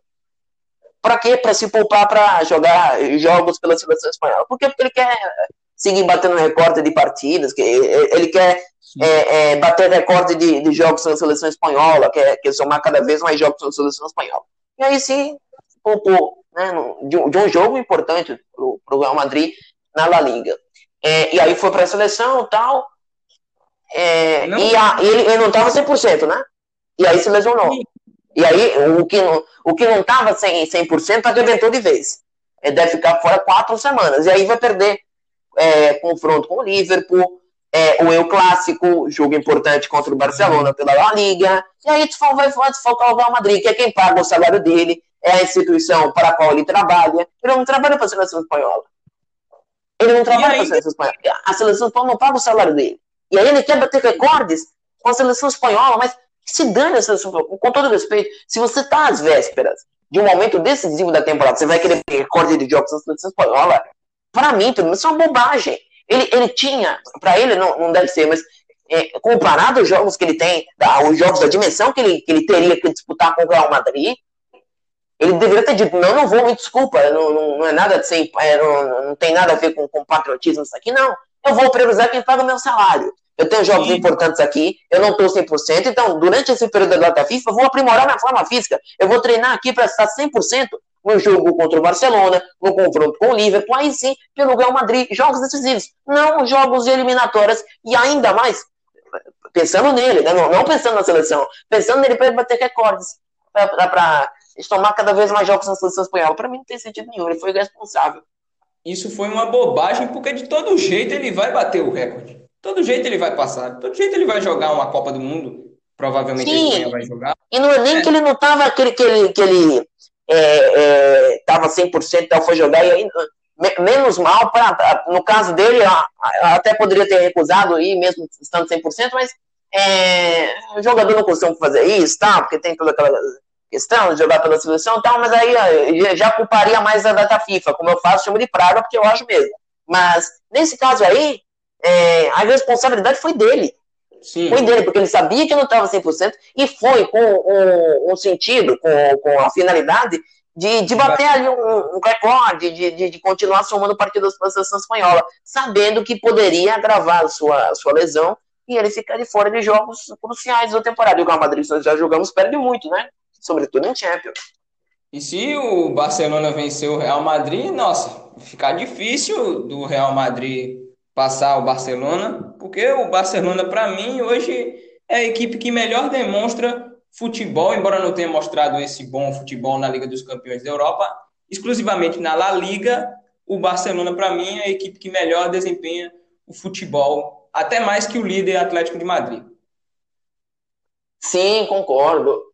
S2: Para quê? Para se poupar para jogar jogos pela seleção espanhola. Por quê? Porque ele quer seguir batendo recorde de partidas, que ele quer é, é, bater recorde de, de, jogos na seleção espanhola, quer, quer somar cada vez mais jogos na seleção espanhola. E aí sim, poupou né, de, de, um jogo importante para o Real Madrid na La Liga. É, e aí foi para a seleção tal. É, e a, ele, ele não estava 100%, né? E aí se lesionou. E aí o que não, o que não estava 100%, 100% arrebentou de vez. Ele deve ficar fora quatro semanas. E aí vai perder é, confronto com o Liverpool, é, o Eu Clássico, jogo importante contra o Barcelona pela La Liga. E aí vai desfalcar o Real Madrid, que é quem paga o salário dele, é a instituição para a qual ele trabalha. Ele não trabalha para a seleção espanhola. Ele não trabalha com a seleção espanhola. A seleção espanhola não paga o salário dele. E aí ele quer bater recordes com a seleção espanhola, mas se dane a seleção espanhola. Com todo respeito, se você está às vésperas de um momento decisivo da temporada, você vai querer ter recorde de jogos na seleção espanhola, para mim, tudo isso é uma bobagem. Ele, ele tinha, para ele não, não deve ser, mas é, comparado aos jogos que ele tem, os jogos da dimensão que ele, que ele teria que disputar com o Real Madrid, ele deveria ter dito, não, não vou, me desculpa, não, não, não é nada de ser, é, não, não tem nada a ver com, com patriotismo isso aqui, não. Eu vou priorizar quem paga meu salário. Eu tenho jogos Sim. importantes aqui, eu não estou 100%, então durante esse período da data FIFA, eu vou aprimorar minha forma física. Eu vou treinar aqui para estar 100% no jogo contra o Barcelona, no confronto com o Liverpool, aí sim, pelo Real Madrid, jogos decisivos, não jogos eliminatórias, e ainda mais, pensando nele, né? não, não pensando na seleção, pensando nele para bater recordes, para tomar cada vez mais jogos na seleção espanhola. Para mim não tem sentido nenhum, ele foi responsável.
S1: Isso foi uma bobagem, porque de todo jeito ele vai bater o recorde. De todo jeet ele vai passar. De todo jeito ele vai jogar uma Copa do Mundo. Provavelmente Sim. Espanha vai jogar.
S2: E não é nem é. que ele não tava aquele que ele, que ele é, é, tava 100%, então foi jogar e aí, menos mal, pra, no caso dele, até poderia ter recusado aí, mesmo estando 100%, mas é, o jogador não costuma fazer isso, tá? Porque tem toda aquela questão de jogar pela seleção e tal, mas aí já culparia mais a data FIFA, como eu faço, chamo de praga, porque eu acho mesmo. Mas, nesse caso aí, é, a responsabilidade foi dele. Sim. Foi dele, porque ele sabia que não estava 100% e foi com um, um sentido, com, com a finalidade de, de bater ali um, um recorde, de, de, de, continuar somando partidas para a seleção espanhola, sabendo que poderia agravar a sua, sua lesão e ele ficar de fora de jogos cruciais da temporada. E o Real Madrid, nós já jogamos, perde muito, né? sobretudo em Champions.
S1: E se o Barcelona vencer o Real Madrid, nossa, ficar difícil do Real Madrid passar o Barcelona, porque o Barcelona, para mim, hoje é a equipe que melhor demonstra futebol, embora não tenha mostrado esse bom futebol na Liga dos Campeões da Europa, exclusivamente na La Liga, o Barcelona, para mim, é a equipe que melhor desempenha o futebol, até mais que o líder Atlético de Madrid.
S2: Sim, concordo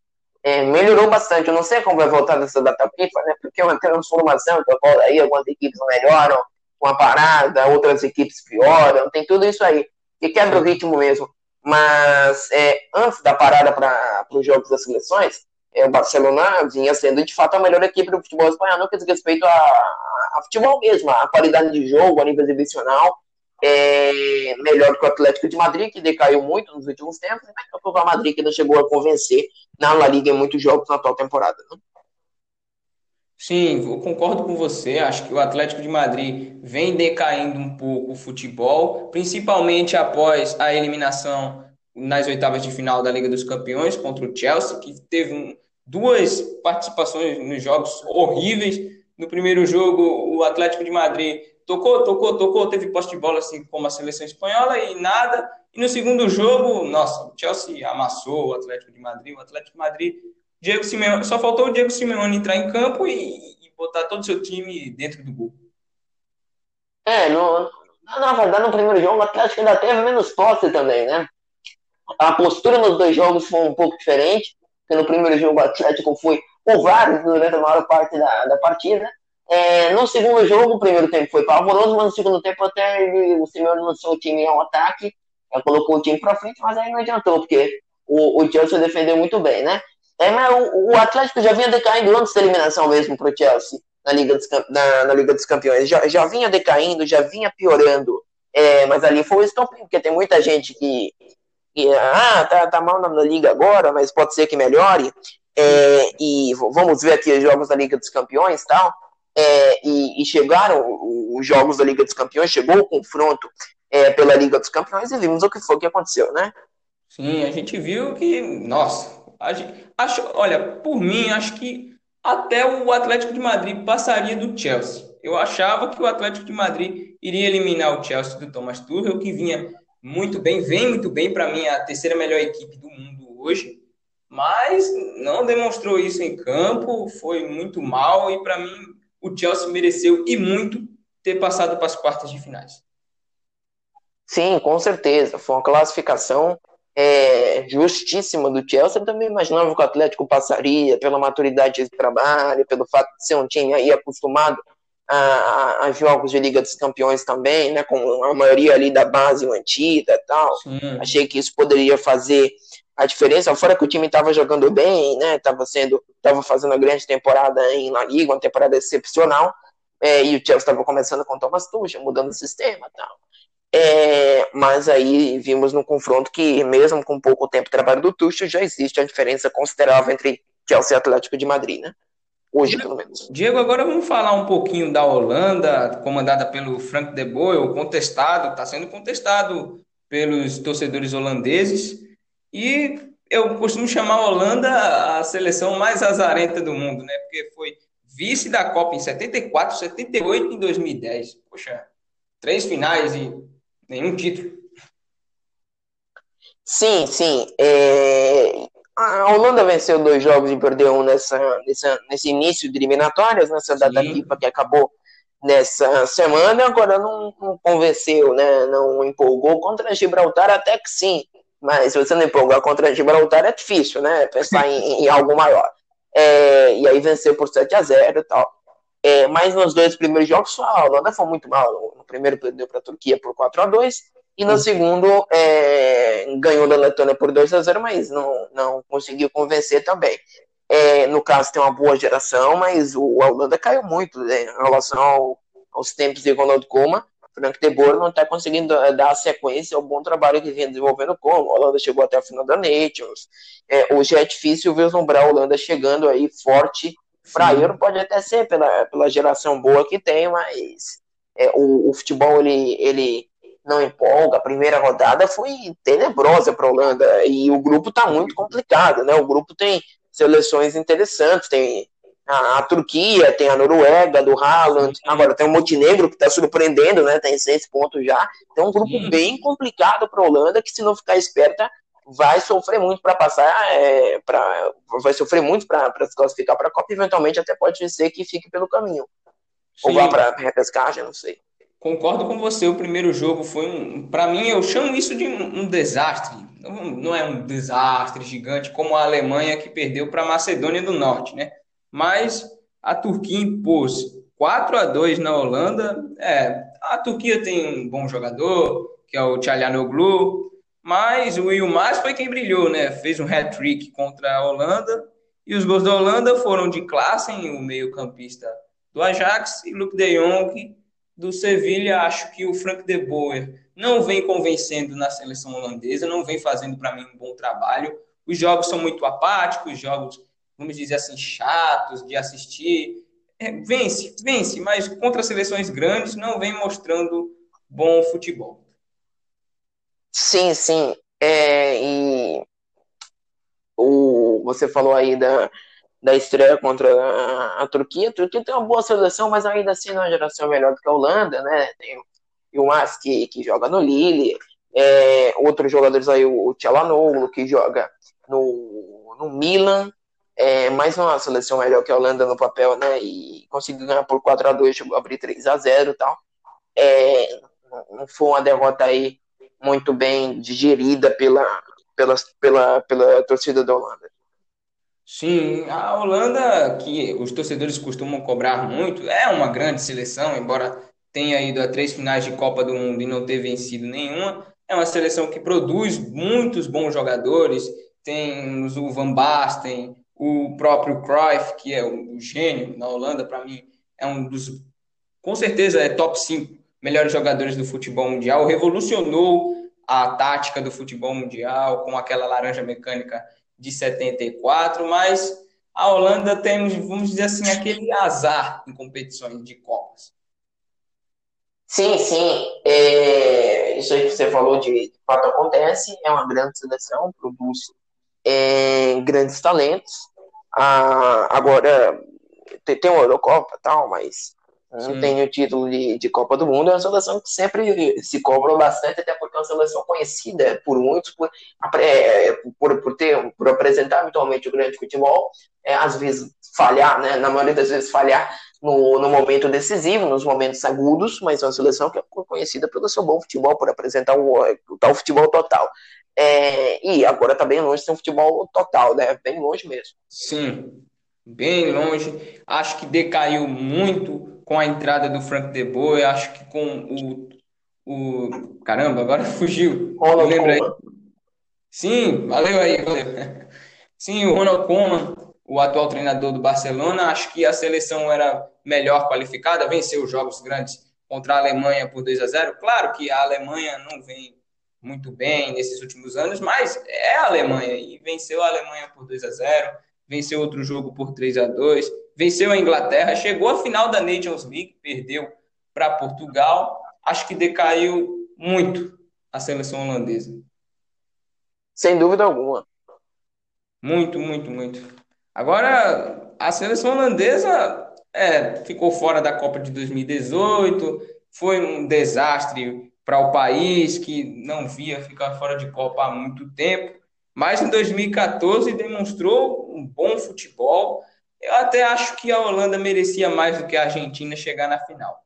S2: é, melhorou bastante. Eu não sei como vai voltar dessa data FIFA, né? Porque é uma transformação, então aí algumas equipes melhoram com a parada, outras equipes pioram, tem tudo isso aí, que quebra o ritmo mesmo. Mas é, antes da parada para os jogos das seleções, é, o Barcelona vinha sendo de fato a melhor equipe do futebol espanhol no que diz respeito a, a, a futebol mesmo, a qualidade de jogo, a nível exibicional. é, melhor que o Atlético de Madrid, que decaiu muito nos últimos tempos, que o Madrid, que não chegou a convencer na La Liga em muitos jogos na atual temporada. Né?
S1: Sim, eu concordo com você. Acho que o Atlético de Madrid vem decaindo um pouco o futebol, principalmente após a eliminação nas oitavas de final da Liga dos Campeões contra o Chelsea, que teve um, duas participações nos jogos horríveis. No primeiro jogo, o Atlético de Madrid tocou, tocou, tocou, teve posse de bola assim como a seleção espanhola e nada. E no segundo jogo, nossa, o Chelsea amassou o Atlético de Madrid. O Atlético de Madrid Diego Simeone, só faltou o Diego Simeone entrar em campo e, e botar todo o seu time dentro do gol.
S2: É, no, na verdade, no primeiro jogo, o Atlético ainda teve menos posse também, né? A postura nos dois jogos foi um pouco diferente, porque no primeiro jogo o Atlético foi vários durante a maior parte da, da partida. É, no segundo jogo, o primeiro tempo foi pavoroso, mas no segundo tempo até ele, o Simeone lançou o time ao ataque, colocou o time para frente, mas aí não adiantou, porque o, o Chelsea defendeu muito bem, né? É, mas o, o, Atlético já vinha decaindo antes da eliminação mesmo para o Chelsea na Liga, dos, na, na, Liga dos Campeões. Já, já vinha decaindo, já vinha piorando. É, mas ali foi o estopim, porque tem muita gente que, que ah, tá, tá mal na, na, Liga agora, mas pode ser que melhore. É, e vamos ver aqui os jogos da Liga dos Campeões tal. É, e, e, chegaram os jogos da Liga dos Campeões, chegou o confronto é, pela Liga dos Campeões e vimos o que foi que aconteceu, né?
S1: Sim, a gente viu que, nossa, Acho, olha, por mim, acho que até o Atlético de Madrid passaria do Chelsea. Eu achava que o Atlético de Madrid iria eliminar o Chelsea do Thomas Tuchel, que vinha muito bem, vem muito bem para mim, a terceira melhor equipe do mundo hoje, mas não demonstrou isso em campo, foi muito mal e para mim o Chelsea mereceu e muito ter passado para as quartas de finais.
S2: Sim, com certeza. Foi uma classificação é, justíssima do Chelsea, eu também imaginava que o Atlético passaria pela maturidade de trabalho, pelo fato de ser um time aí acostumado a, a, jogos de Liga dos Campeões também, né, com a maioria ali da base mantida e tal. Sim. Achei que isso poderia fazer a diferença, fora que o time estava jogando bem, né, estava sendo, estava fazendo uma grande temporada em La Liga, uma temporada excepcional, é, e o Chelsea estava começando com o Thomas Tuchel, mudando o sistema e tal. É, mas aí vimos no confronto que, mesmo com pouco tempo de trabalho do Tuchel, já existe a diferença considerável entre Chelsea e Atlético de Madrid, né? Hoje, pelo menos.
S1: Diego, agora vamos falar um pouquinho da Holanda, comandada pelo Frank de Boer, contestado, está sendo contestado pelos torcedores holandeses. E eu costumo chamar a Holanda a seleção mais azarenta do mundo, né? Porque foi vice da Copa em 74, 78 e 2010. Poxa, três finais e nenhum título.
S2: Sim, sim. É... A Holanda venceu dois jogos e perdeu um nessa, nessa, nesse início de eliminatórias, nessa data FIFA que acabou nessa semana, agora não, não, convenceu, né? não empolgou contra Gibraltar, até que sim, mas se você não empolgar contra Gibraltar é difícil, né? Pensar em, em algo maior. É, e aí venceu por 7 a 0 e tal. É, mas nos dois primeiros jogos, a Holanda foi muito mal. No primeiro perdeu para a Turquia por 4 a 2 e no segundo é, ganhou da Letônia por 2 a 0 mas não, não conseguiu convencer também. É, no caso, tem uma boa geração, mas o, a Holanda caiu muito né, em relação ao, aos tempos de Ronald Koeman. Frank de Boer não está conseguindo dar sequência ao bom trabalho que vinha desenvolvendo com. A Holanda chegou até a final da Nations. É, hoje é difícil vislumbrar a Holanda chegando aí forte para Euro pode até ser pela, pela geração boa que tem, mas é, o, o, futebol ele, ele não empolga. A primeira rodada foi tenebrosa para a Holanda e o grupo está muito complicado, né? O grupo tem seleções interessantes, tem a, a Turquia, tem a Noruega, do Haaland, agora tem o Montenegro que está surpreendendo, né? Tem seis pontos já. Tem um grupo bem complicado para a Holanda que se não ficar esperta vai sofrer muito para passar, é, pra, vai sofrer muito para se classificar para a Copa, eventualmente até pode ser que fique pelo caminho. Sim. Ou vá para repescagem, não sei.
S1: Concordo com você, o primeiro jogo foi um. Para mim, eu chamo isso de um, um desastre. Não, não, é um desastre gigante como a Alemanha que perdeu para a Macedônia do Norte, né? Mas a Turquia impôs 4 a 2 na Holanda. É, a Turquia tem um bom jogador, que é o Çalhanoğlu, mas o Yilmaz foi quem brilhou, né? Fez um hat-trick contra a Holanda. E os gols da Holanda foram de Klassen, o meio-campista do Ajax, e Luke de Jong, do Sevilha, acho que o Frank de Boer não vem convencendo na seleção holandesa, não vem fazendo para mim um bom trabalho. Os jogos são muito apáticos, jogos, vamos dizer assim, chatos de assistir. É, vence, vence, mas contra seleções grandes não vem mostrando bom futebol.
S2: Sim, sim. É, e o, você falou aí da, da estreia contra a, a, Turquia. A Turquia tem uma boa seleção, mas ainda assim não é uma geração melhor do que a Holanda, né? Tem o Mas que, que joga no Lille, é, outros jogadores aí, o Tchalanoglu, que joga no, no Milan, é, mais uma seleção melhor que a Holanda no papel, né? E conseguiu ganhar por 4 a 2 chegou a abrir 3 a 0 e tal. É, não foi uma derrota aí muito bem digerida pela, pela, pela, pela torcida da Holanda.
S1: Sim, a Holanda, que os torcedores costumam cobrar muito, é uma grande seleção, embora tenha ido a três finais de Copa do Mundo e não ter vencido nenhuma. É uma seleção que produz muitos bons jogadores. Tem o Van Basten, o próprio Cruyff, que é o gênio na Holanda, para mim é um dos, com certeza, é top 5 melhores jogadores do futebol mundial. Revolucionou a tática do futebol mundial com aquela laranja mecânica de 74, mas a Holanda tem, vamos dizer assim, aquele azar em competições de Copas.
S2: Sim, sim. É, isso aí que você falou de, de fato acontece. É uma grande seleção, produz é, grandes talentos. Ah, agora, tem, tem uma Eurocopa tal, mas não Sim. tem o título de, de Copa do Mundo, é uma seleção que sempre se cobra bastante, até porque é uma seleção conhecida por muitos por, é, por, por, ter, por apresentar habitualmente o grande futebol, é, às vezes falhar, né, na maioria das vezes falhar no, no momento decisivo, nos momentos agudos, mas é uma seleção que é conhecida pelo seu bom futebol, por apresentar o, o tal futebol total. É, e agora está bem longe de ser um futebol total, né? Bem longe mesmo.
S1: Sim, bem longe. Acho que decaiu muito com a entrada do Frank De Boer, acho que com o, o caramba, agora [laughs] fugiu. Ronald lembra aí? Sim, valeu aí, valeu. Sim, o Ronald Koeman, o atual treinador do Barcelona, acho que a seleção era melhor qualificada, venceu os jogos grandes contra a Alemanha por 2 a 0. Claro que a Alemanha não vem muito bem nesses últimos anos, mas é a Alemanha e venceu a Alemanha por 2 a 0, venceu outro jogo por 3 a 2 venceu a Inglaterra, chegou à final da Nations League, perdeu para Portugal. Acho que decaiu muito a seleção holandesa.
S2: Sem dúvida alguma.
S1: Muito, muito, muito. Agora, a seleção holandesa é, ficou fora da Copa de 2018, foi um desastre para o país que não via ficar fora de Copa há muito tempo, mas em 2014 demonstrou um bom futebol, eu até acho que a Holanda merecia mais do que a Argentina chegar na final.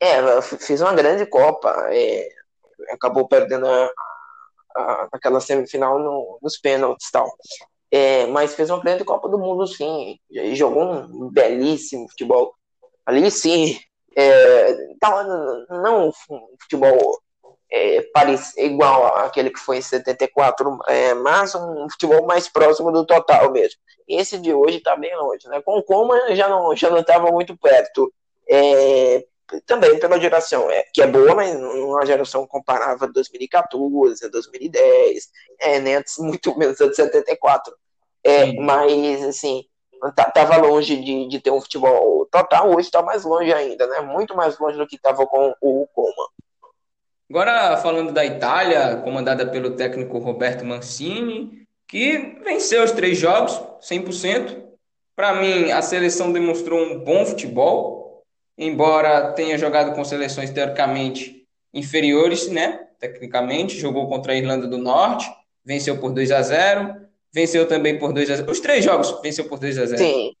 S2: É, fez uma grande Copa. É, acabou perdendo a, a, aquela semifinal no, nos pênaltis e tal. É, mas fez uma grande Copa do Mundo, sim. Jogou um belíssimo futebol. Ali, sim. É, não um futebol é, igual àquele que foi em 74, é, mas um futebol mais próximo do total mesmo. Esse de hoje está bem longe, né? Com o Coma já não já não estava muito perto. É, também pela geração, é, que é boa, mas uma geração comparável a 2014, a 2010, é, antes, muito menos a de 74. É, mas, assim, tava longe de, de ter um futebol total, hoje está mais longe ainda, né? Muito mais longe do que estava com o Coma.
S1: Agora, falando da Itália, comandada pelo técnico Roberto Mancini, que venceu os três jogos, 100%. Para mim, a seleção demonstrou um bom futebol, embora tenha jogado com seleções teoricamente inferiores, né? Tecnicamente, jogou contra a Irlanda do Norte, venceu por 2 a 0 venceu também por 2 a 0 Os três jogos venceu por 2 a 0
S2: Sim.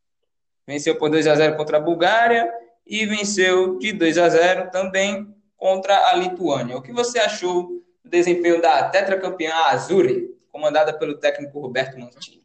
S1: Venceu por 2 a 0 contra a Bulgária e venceu de 2 a 0 também contra a Lituânia. O que você achou do desempenho da tetracampeã Azure, comandada pelo técnico Roberto Mantini?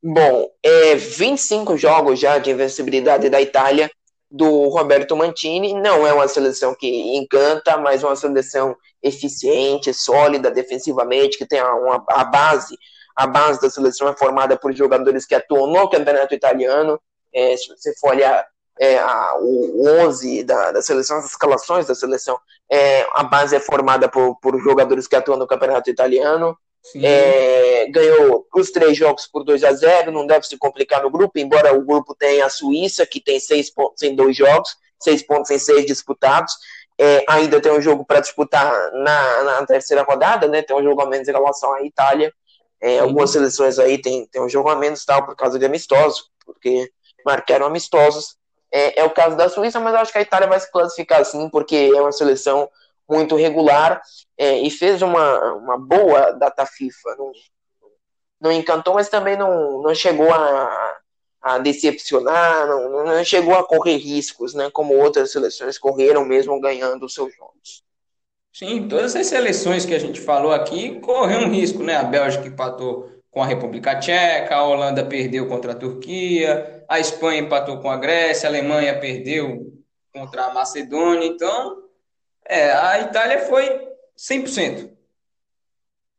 S2: Bom, é 25 jogos já de invencibilidade da Itália do Roberto Mantini. Não é uma seleção que encanta, mas uma seleção eficiente, sólida defensivamente, que tem uma, a base. A base da seleção é formada por jogadores que atuam no campeonato italiano. É, se você for olhar é, a, o 11 da, da seleção, as escalações da seleção, é, a base é formada por, por jogadores que atuam no campeonato italiano. É, ganhou os três jogos por 2 a 0 não deve se complicar no grupo, embora o grupo tenha a Suíça, que tem seis pontos em dois jogos, seis pontos em seis disputados. É, ainda tem um jogo para disputar na, na, terceira rodada, né? Tem um jogo a menos em relação à Itália. É, algumas seleções aí tem, tem um jogo a menos tal por causa de amistosos, porque marcaram amistosos. É, é, o caso da Suíça, mas eu acho que a Itália vai se classificar assim, porque é uma seleção muito regular é, e fez uma, uma boa data FIFA. Não, não encantou, mas também não, não chegou a, a decepcionar, não, não chegou a correr riscos, né, como outras seleções correram mesmo ganhando os seus jogos.
S1: Sim, todas as seleções que a gente falou aqui correram um risco, né? A Bélgica empatou com a República Tcheca, a Holanda perdeu contra a Turquia, a Espanha empatou com a Grécia, a Alemanha perdeu contra a Macedônia. Então, é, a Itália foi 100%.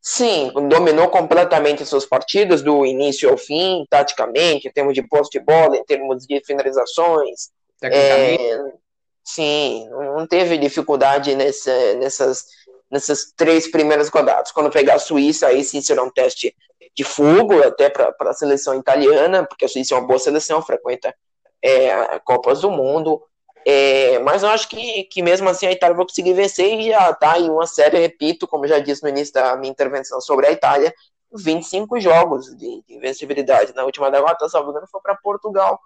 S2: Sim, dominou completamente suas partidas do início ao fim, taticamente, em termos de posse de bola, em termos de finalizações. É, sim, não teve dificuldade nessa, nessas, nessas três primeiras rodadas. Quando pegar a Suíça, aí sim será um teste de fogo até para a seleção italiana, porque a Suíça é uma boa seleção, frequenta é, Copas do Mundo. É, mas eu acho que, que mesmo assim a Itália vai conseguir vencer e já está em uma série, repito, como já disse no início da minha intervenção sobre a Itália, 25 jogos de, de invencibilidade. Na última derrota, salvo engano, foi para Portugal.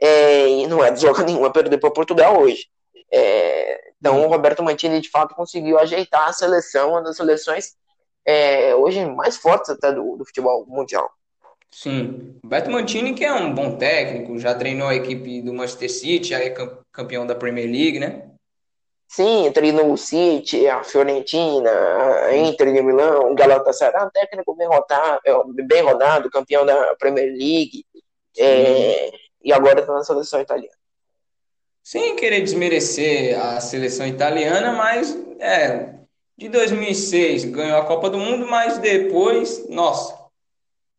S2: É, e não é de jogo [laughs] nenhuma perder para Portugal hoje. É, então o Roberto Mantini de fato conseguiu ajeitar a seleção, uma das seleções é, hoje mais fortes até do, do futebol mundial.
S1: Sim, Roberto Mantini que é um bom técnico, já treinou a equipe do Manchester City, já é campeão da Premier League, né?
S2: Sim, treinou o City, a Fiorentina, a Inter de Milão, o Galatasaray, um técnico bem rodado, bem rodado, campeão da Premier League, é, e agora está na seleção italiana.
S1: Sem querer desmerecer a seleção italiana, mas é, de 2006 ganhou a Copa do Mundo, mas depois, nossa,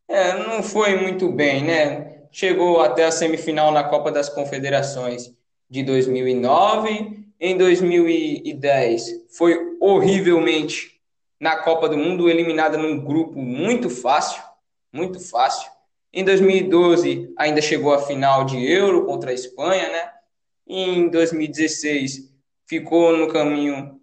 S1: é, não foi muito bem, né? Chegou até a semifinal na Copa das Confederações de 2009. Em 2010 foi horrivelmente na Copa do Mundo, eliminada num grupo muito fácil, muito fácil. Em 2012 ainda chegou à final de Euro contra a Espanha, né? Em 2016 ficou no caminho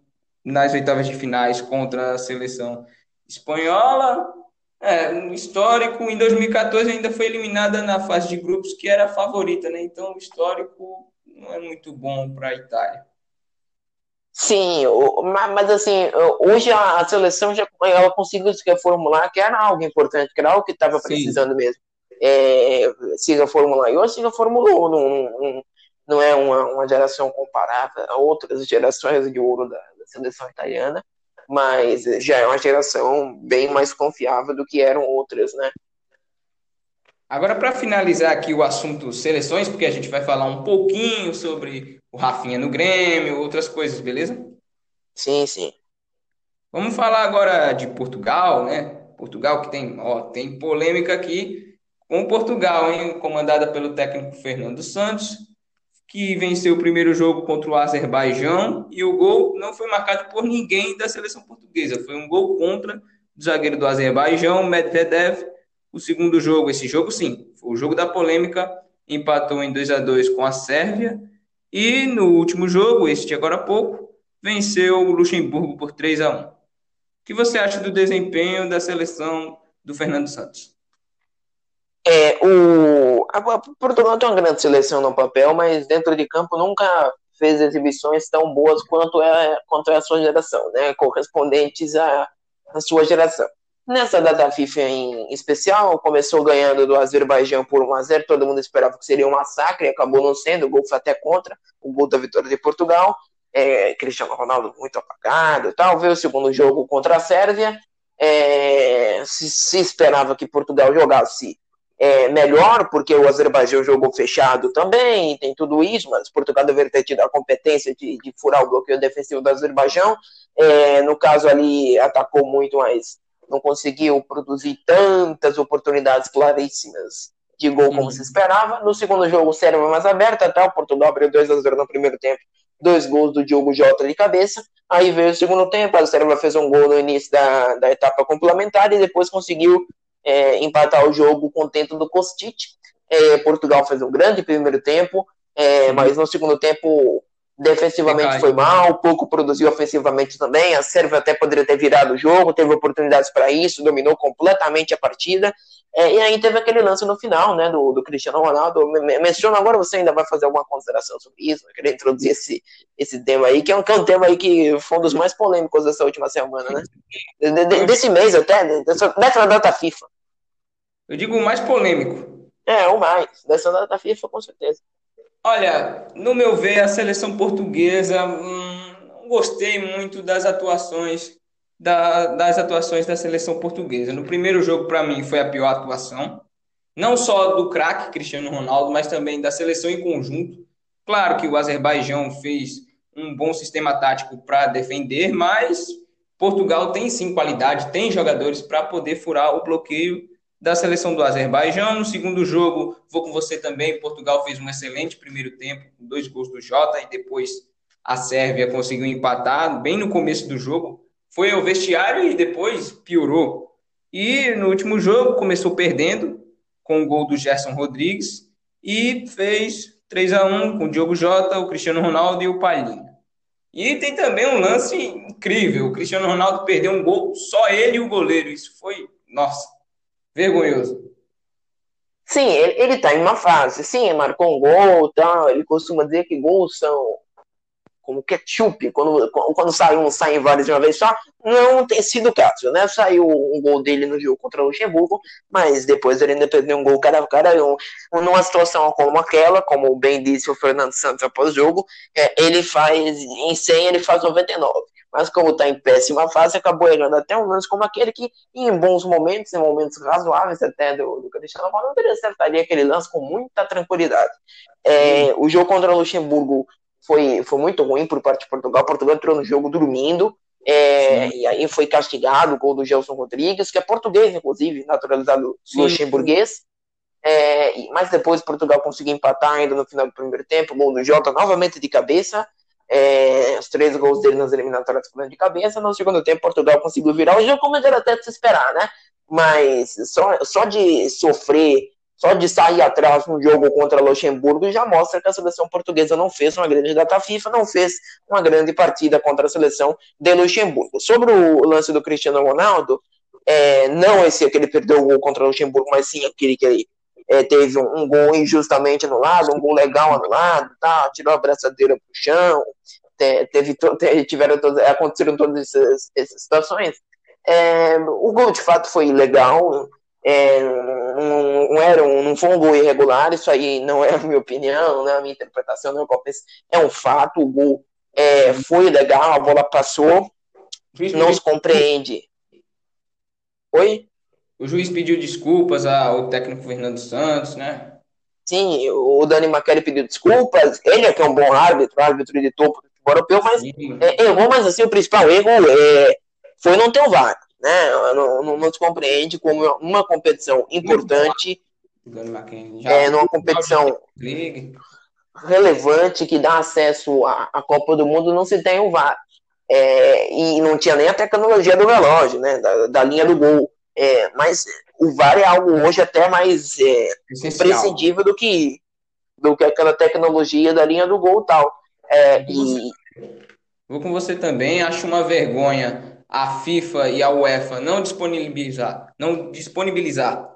S1: nas oitavas de finais contra a seleção espanhola. É, no histórico, em 2014 ainda foi eliminada na fase de grupos que era a favorita, né? Então o histórico não é muito bom para a Itália.
S2: Sim, mas assim, hoje a seleção já ela conseguiu se reformular, que era algo importante, que era algo que estava precisando mesmo. É, se reformular. E hoje se reformulou, não, não, é uma, uma geração comparável a outras gerações de ouro da, da seleção italiana, mas já é uma geração bem mais confiável do que eram outras, né?
S1: Agora, para finalizar aqui o assunto seleções, porque a gente vai falar um pouquinho sobre o Rafinha no Grêmio, outras coisas, beleza?
S2: Sim, sim.
S1: Vamos falar agora de Portugal, né? Portugal que tem, ó, tem polêmica aqui com Portugal, hein? Comandada pelo técnico Fernando Santos, que venceu o primeiro jogo contra o Azerbaijão e o gol não foi marcado por ninguém da seleção portuguesa. Foi um gol contra o zagueiro do Azerbaijão, Medvedev, o segundo jogo, esse jogo sim, foi o jogo da polêmica, empatou em 2 a 2 com a Sérvia. E no último jogo, este agora há pouco, venceu o Luxemburgo por 3 a 1 O que você acha do desempenho da seleção do Fernando Santos?
S2: É, o a Portugal tem uma grande seleção no papel, mas dentro de campo nunca fez exibições tão boas quanto é, quanto é a sua geração, né? Correspondentes à, à sua geração. Nessa data FIFA em especial, começou ganhando do Azerbaijão por 1x0, todo mundo esperava que seria um massacre, acabou não sendo, o gol foi até contra, o gol da vitória de Portugal, é, Cristiano Ronaldo muito apagado tal, veio o segundo jogo contra a Sérvia, é, se, se, esperava que Portugal jogasse é, melhor, porque o Azerbaijão jogou fechado também, tem tudo isso, mas Portugal deveria ter tido a competência de, de furar o bloqueio defensivo do Azerbaijão, é, no caso ali atacou muito mais não conseguiu produzir tantas oportunidades claríssimas de gol como uhum. se esperava. No segundo jogo, o Sérvia mais aberto, até o Portugal abriu 2 a 0 no primeiro tempo, dois gols do Diogo Jota de cabeça. Aí veio o segundo tempo, a Sérvia fez um gol no início da, da etapa complementar e depois conseguiu é, empatar o jogo com o tento do Kostic. É, Portugal fez um grande primeiro tempo, é, mas no segundo tempo defensivamente foi mal, pouco produziu ofensivamente também. A Sérvia até poderia ter virado o jogo, teve oportunidades para isso, dominou completamente a partida. É, e aí teve aquele lance no final, né, do, do Cristiano Ronaldo. Menciona agora, você ainda vai fazer alguma consideração sobre isso? Eu queria introduzir esse, esse tema aí, que é, um, que é um tema aí que foi um dos mais polêmicos dessa última semana, né? De, de, desse mês até, dessa, dessa data FIFA.
S1: Eu digo o mais polêmico.
S2: É, o mais. Dessa data FIFA, com certeza.
S1: Olha, no meu ver, a seleção portuguesa hum, não gostei muito das atuações da, das atuações da seleção portuguesa. No primeiro jogo, para mim, foi a pior atuação, não só do craque Cristiano Ronaldo, mas também da seleção em conjunto. Claro que o Azerbaijão fez um bom sistema tático para defender, mas Portugal tem sim qualidade, tem jogadores para poder furar o bloqueio da seleção do Azerbaijão. No segundo jogo, vou com você também. Portugal fez um excelente primeiro tempo, com dois gols do Jota, e depois a Sérvia conseguiu empatar bem no começo do jogo. Foi ao vestiário e depois piorou. E no último jogo começou perdendo com o gol do Gerson Rodrigues e fez 3 a 1 com o Diogo Jota, o Cristiano Ronaldo e o Palhinha. E tem também um lance incrível. O Cristiano Ronaldo perdeu um gol, só ele e o goleiro. Isso foi, nossa, Vergonhoso.
S2: Sim, ele, ele tá em uma fase. Sim, marcou um gol tal. Ele costuma dizer que gols são como ketchup, quando, quando sai um, saem vários de uma vez só, não tem sido o caso, né? Saiu um gol dele no jogo contra o Luxemburgo, mas depois ele ainda perdeu um gol cara cara, um, numa situação como aquela, como bem disse o Fernando Santos após o jogo, é, ele faz, em 100 ele faz 99 mas como está em péssima fase, acabou errando até um lance como aquele que, em bons momentos, em momentos razoáveis até do, do Cristiano Ronaldo, ele acertaria aquele lance com muita tranquilidade. É, o jogo contra o Luxemburgo foi, foi muito ruim por parte de Portugal. Portugal entrou no jogo dormindo, é, e aí foi castigado o gol do Gelson Rodrigues, que é português, inclusive, naturalizado sim, luxemburguês. É, mas depois Portugal conseguiu empatar ainda no final do primeiro tempo, o gol do Jota novamente de cabeça é, os três gols dele nas eliminatórias foram de cabeça. No segundo tempo, Portugal conseguiu virar o jogo, como era até de se esperar, né? Mas só, só de sofrer, só de sair atrás no jogo contra Luxemburgo já mostra que a seleção portuguesa não fez uma grande data FIFA, não fez uma grande partida contra a seleção de Luxemburgo. Sobre o lance do Cristiano Ronaldo, é, não esse que ele perdeu o gol contra o Luxemburgo, mas sim aquele que ele é, teve um, um, gol injustamente anulado, um gol legal anulado, tá, tirou a braçadeira pro chão, te, teve, te, tiveram todas, aconteceram todas essas, essas situações. É, o gol de fato foi legal, é, não, não, era um, não foi um gol irregular, isso aí não é a minha opinião, não é a minha interpretação, não é, é um fato, o gol é, foi legal, a bola passou, não se compreende. Oi?
S1: O juiz pediu desculpas ao técnico Fernando Santos, né?
S2: Sim, o Dani Maqueri pediu desculpas. Ele é que é um bom árbitro, árbitro de topo do futebol europeu, mas é, errou, mas assim, o principal erro é, foi não ter o VAR. Né? Não, não, não se compreende como uma competição importante, é, numa competição relevante que dá acesso à, à Copa do Mundo, não se tem o VAR. É, e não tinha nem a tecnologia do relógio, né? Da, da linha do gol. É, mas o VAR é algo hoje até mais é, imprescindível do que, do que aquela tecnologia da linha do gol e tal. É, e...
S1: Vou com você também, acho uma vergonha a FIFA e a UEFA não disponibilizar, não disponibilizar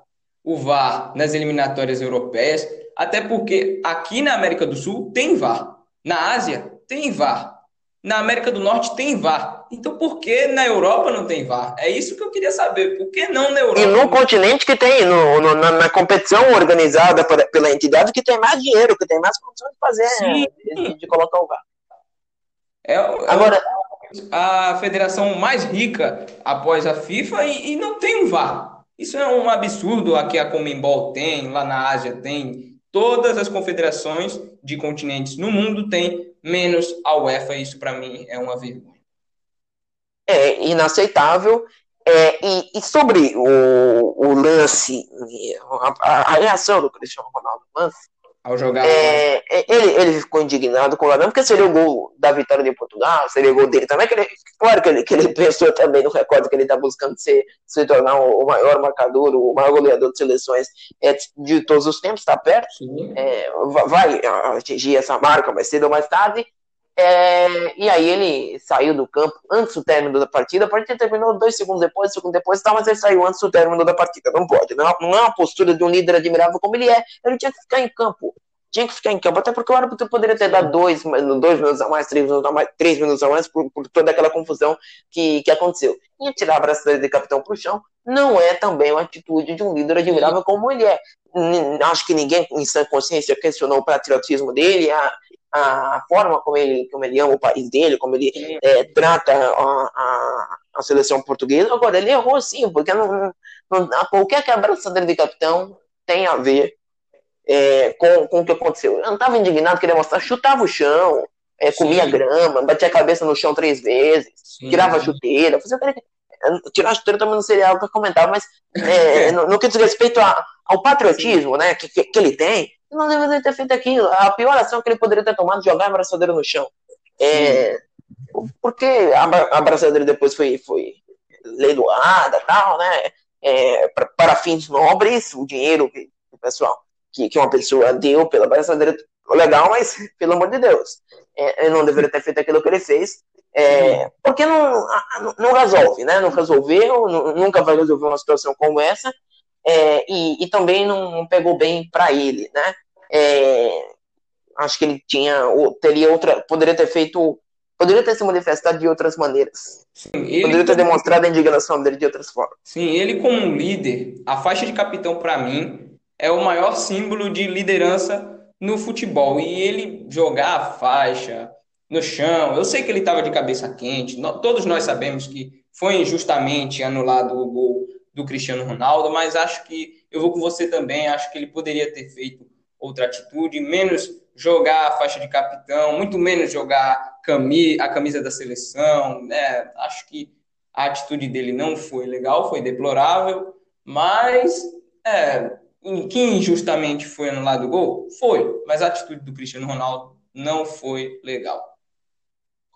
S1: o VAR nas eliminatórias europeias, até porque aqui na América do Sul tem VAR, na Ásia tem VAR, na América do Norte tem VAR. Então por que na Europa não tem VAR? É isso que eu queria saber. Por que não na Europa?
S2: E no continente que tem, no, no na, na, competição organizada pela entidade que tem mais dinheiro, que tem mais condições de fazer, Sim. De, de, colocar o VAR.
S1: É, é Agora, a federação mais rica após a FIFA e, e não tem um VAR. Isso é um absurdo. Aqui a Comembol tem, lá na Ásia tem. Todas as confederações de continentes no mundo têm menos a UEFA. Isso para mim é uma vergonha.
S2: É inaceitável. É, e, e, sobre o, o lance, a, a, reação do Cristiano Ronaldo lance,
S1: ao jogar.
S2: É, é, ele, ele ficou indignado com o Ladrão, porque seria o gol da vitória de Portugal, seria o gol dele também. Que ele, claro que ele, que ele [laughs] pensou também no recorde que ele está buscando ser, se tornar o, maior marcador, o maior goleador de seleções é, de todos os tempos, está perto. É, vai atingir essa marca mais cedo ou mais tarde. É, e aí ele saiu do campo antes do término da partida. A partida terminou dois segundos depois, segundo depois, tá, mas ele saiu antes do término da partida. Não pode. Não, não é uma postura de um líder admirável como ele é. Ele tinha que ficar em campo. Tinha que ficar em campo, até porque o árbitro poderia ter dado dois, dois minutos a mais, três minutos a mais, três minutos a mais por, por toda aquela confusão que, que aconteceu. E tirar a braçadeira de capitão pro chão não é também uma atitude de um líder admirável como ele é. Acho que ninguém em sã consciência questionou o patriotismo dele, a, a forma como ele, como ele ama o país dele, como ele é, trata a, a, a, seleção portuguesa. Agora, ele errou sim, porque não, não, qualquer quebraçadeira de capitão tem a ver é, com, com o que aconteceu. Eu não estava indignado, queria mostrar, chutava o chão, é, comia grama, batia a cabeça no chão três vezes, sim. tirava a chuteira, fazia tirar a chuteira também não seria algo que eu comentava, mas é, [laughs] no, no, que diz respeito a, ao patriotismo né, que, que, que, ele tem, não deveria ter feito aquilo. A pior ação que ele poderia ter tomado jogar a abraçadeira no chão. É, porque a, abraçadeira depois foi, foi leiloada tal, né? É, para, para fins nobres, o dinheiro que o pessoal, que, que uma pessoa deu pela abraçadeira, legal, mas pelo amor de Deus, é, ele não deveria ter feito aquilo que ele fez. É, porque não, não resolve, né? Não resolveu, nunca vai resolver uma situação como essa é, e, e, também não pegou bem para ele, né? É, acho que ele tinha, teria outra, poderia ter feito, poderia ter se manifestado de outras maneiras. Sim, poderia ter como... demonstrado a indignação dele de outras formas.
S1: Sim, ele como líder, a faixa de capitão para mim é o maior símbolo de liderança no futebol e ele jogar a faixa no chão, eu sei que ele estava de cabeça quente, todos nós sabemos que foi injustamente anulado o gol do Cristiano Ronaldo, mas acho que eu vou com você também, acho que ele poderia ter feito outra atitude, menos jogar a faixa de capitão, muito menos jogar a camisa da seleção, né? Acho que a atitude dele não foi legal, foi deplorável, mas é, que injustamente foi anulado o gol? Foi, mas a atitude do Cristiano Ronaldo não foi legal.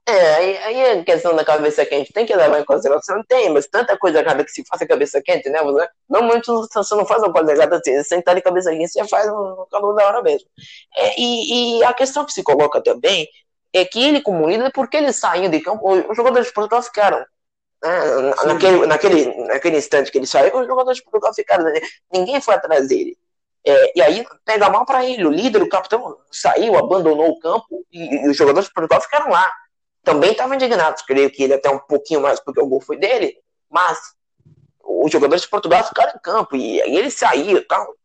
S2: É, aí, aí a questão da cabeça quente tem que levar em consideração, tem, mas tanta coisa errada que se faz a cabeça quente, né? Você, normalmente você não faz uma coisa errada assim, você sentar de cabeça quente, você faz no calor da hora mesmo. É, e, e, a questão que se coloca também é que ele, como líder, porque ele saiu de campo, os jogadores de Portugal ficaram. Né? Naquele, naquele, naquele instante que ele saiu, os jogadores de Portugal ficaram. Né? Ninguém foi atrás dele. É, e aí pega mal para ele. O líder, o capitão, saiu, abandonou o campo e, e os jogadores de Portugal ficaram lá também estava indignado. Creio que ele até um pouquinho mais porque o gol foi dele, mas os jogadores de Portugal ficaram em campo e aí ele saiu tal.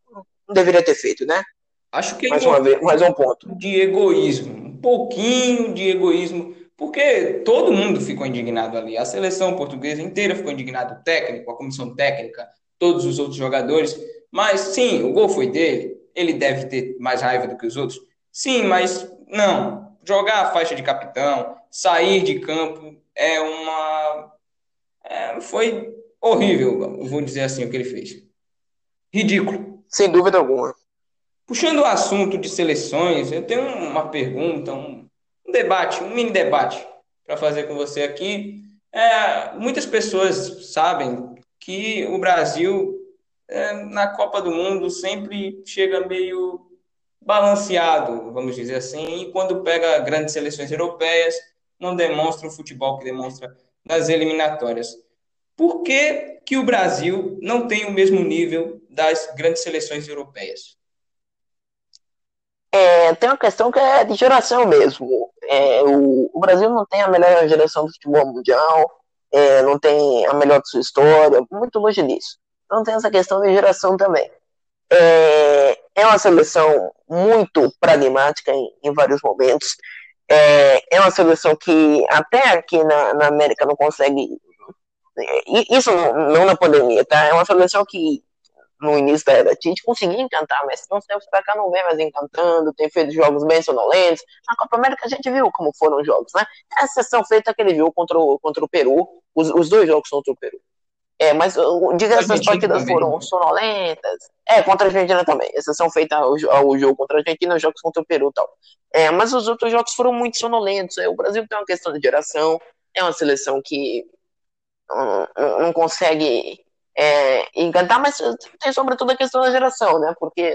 S2: Não deveria ter feito, né?
S1: Acho que
S2: mais, uma vez, mais um ponto.
S1: De egoísmo, um pouquinho de egoísmo, porque todo mundo ficou indignado ali. A seleção portuguesa inteira ficou indignada, o técnico, a comissão técnica, todos os outros jogadores. Mas sim, o gol foi dele. Ele deve ter mais raiva do que os outros. Sim, mas não. Jogar a faixa de capitão, sair de campo é uma. É, foi horrível, vou dizer assim, o que ele fez. Ridículo.
S2: Sem dúvida alguma.
S1: Puxando o assunto de seleções, eu tenho uma pergunta, um, um debate, um mini debate para fazer com você aqui. É, muitas pessoas sabem que o Brasil, é, na Copa do Mundo, sempre chega meio balanceado, vamos dizer assim, e quando pega grandes seleções europeias, não demonstra o futebol que demonstra nas eliminatórias. Por que, que o Brasil não tem o mesmo nível das grandes seleções europeias?
S2: É, tem uma questão que é de geração mesmo. É, o, o, Brasil não tem a melhor geração do futebol mundial, é, não tem a melhor de sua história, muito longe disso. Então tem essa questão de geração também. É, é uma seleção muito pragmática em, em vários momentos. É, é uma seleção que até aqui na, na América não consegue. Isso não na pandemia, tá? É uma seleção que no início da era Tite conseguia encantar, mas não tempos pra cá não vem mais encantando, tem feito jogos bem sonolentos. Na Copa América a gente viu como foram os jogos, né? A sessão feita que ele contra o, contra o Peru, os, os dois jogos contra o Peru. É, mas diga essas partidas também. foram sonolentas. É, contra a Argentina também. Exceção feita ao, ao jogo contra a Argentina, os jogos contra o Peru e tal. É, mas os outros jogos foram muito sonolentos. É, o Brasil tem uma questão de geração, é uma seleção que não, não consegue é, encantar, mas tem sobretudo a questão da geração, né? Porque,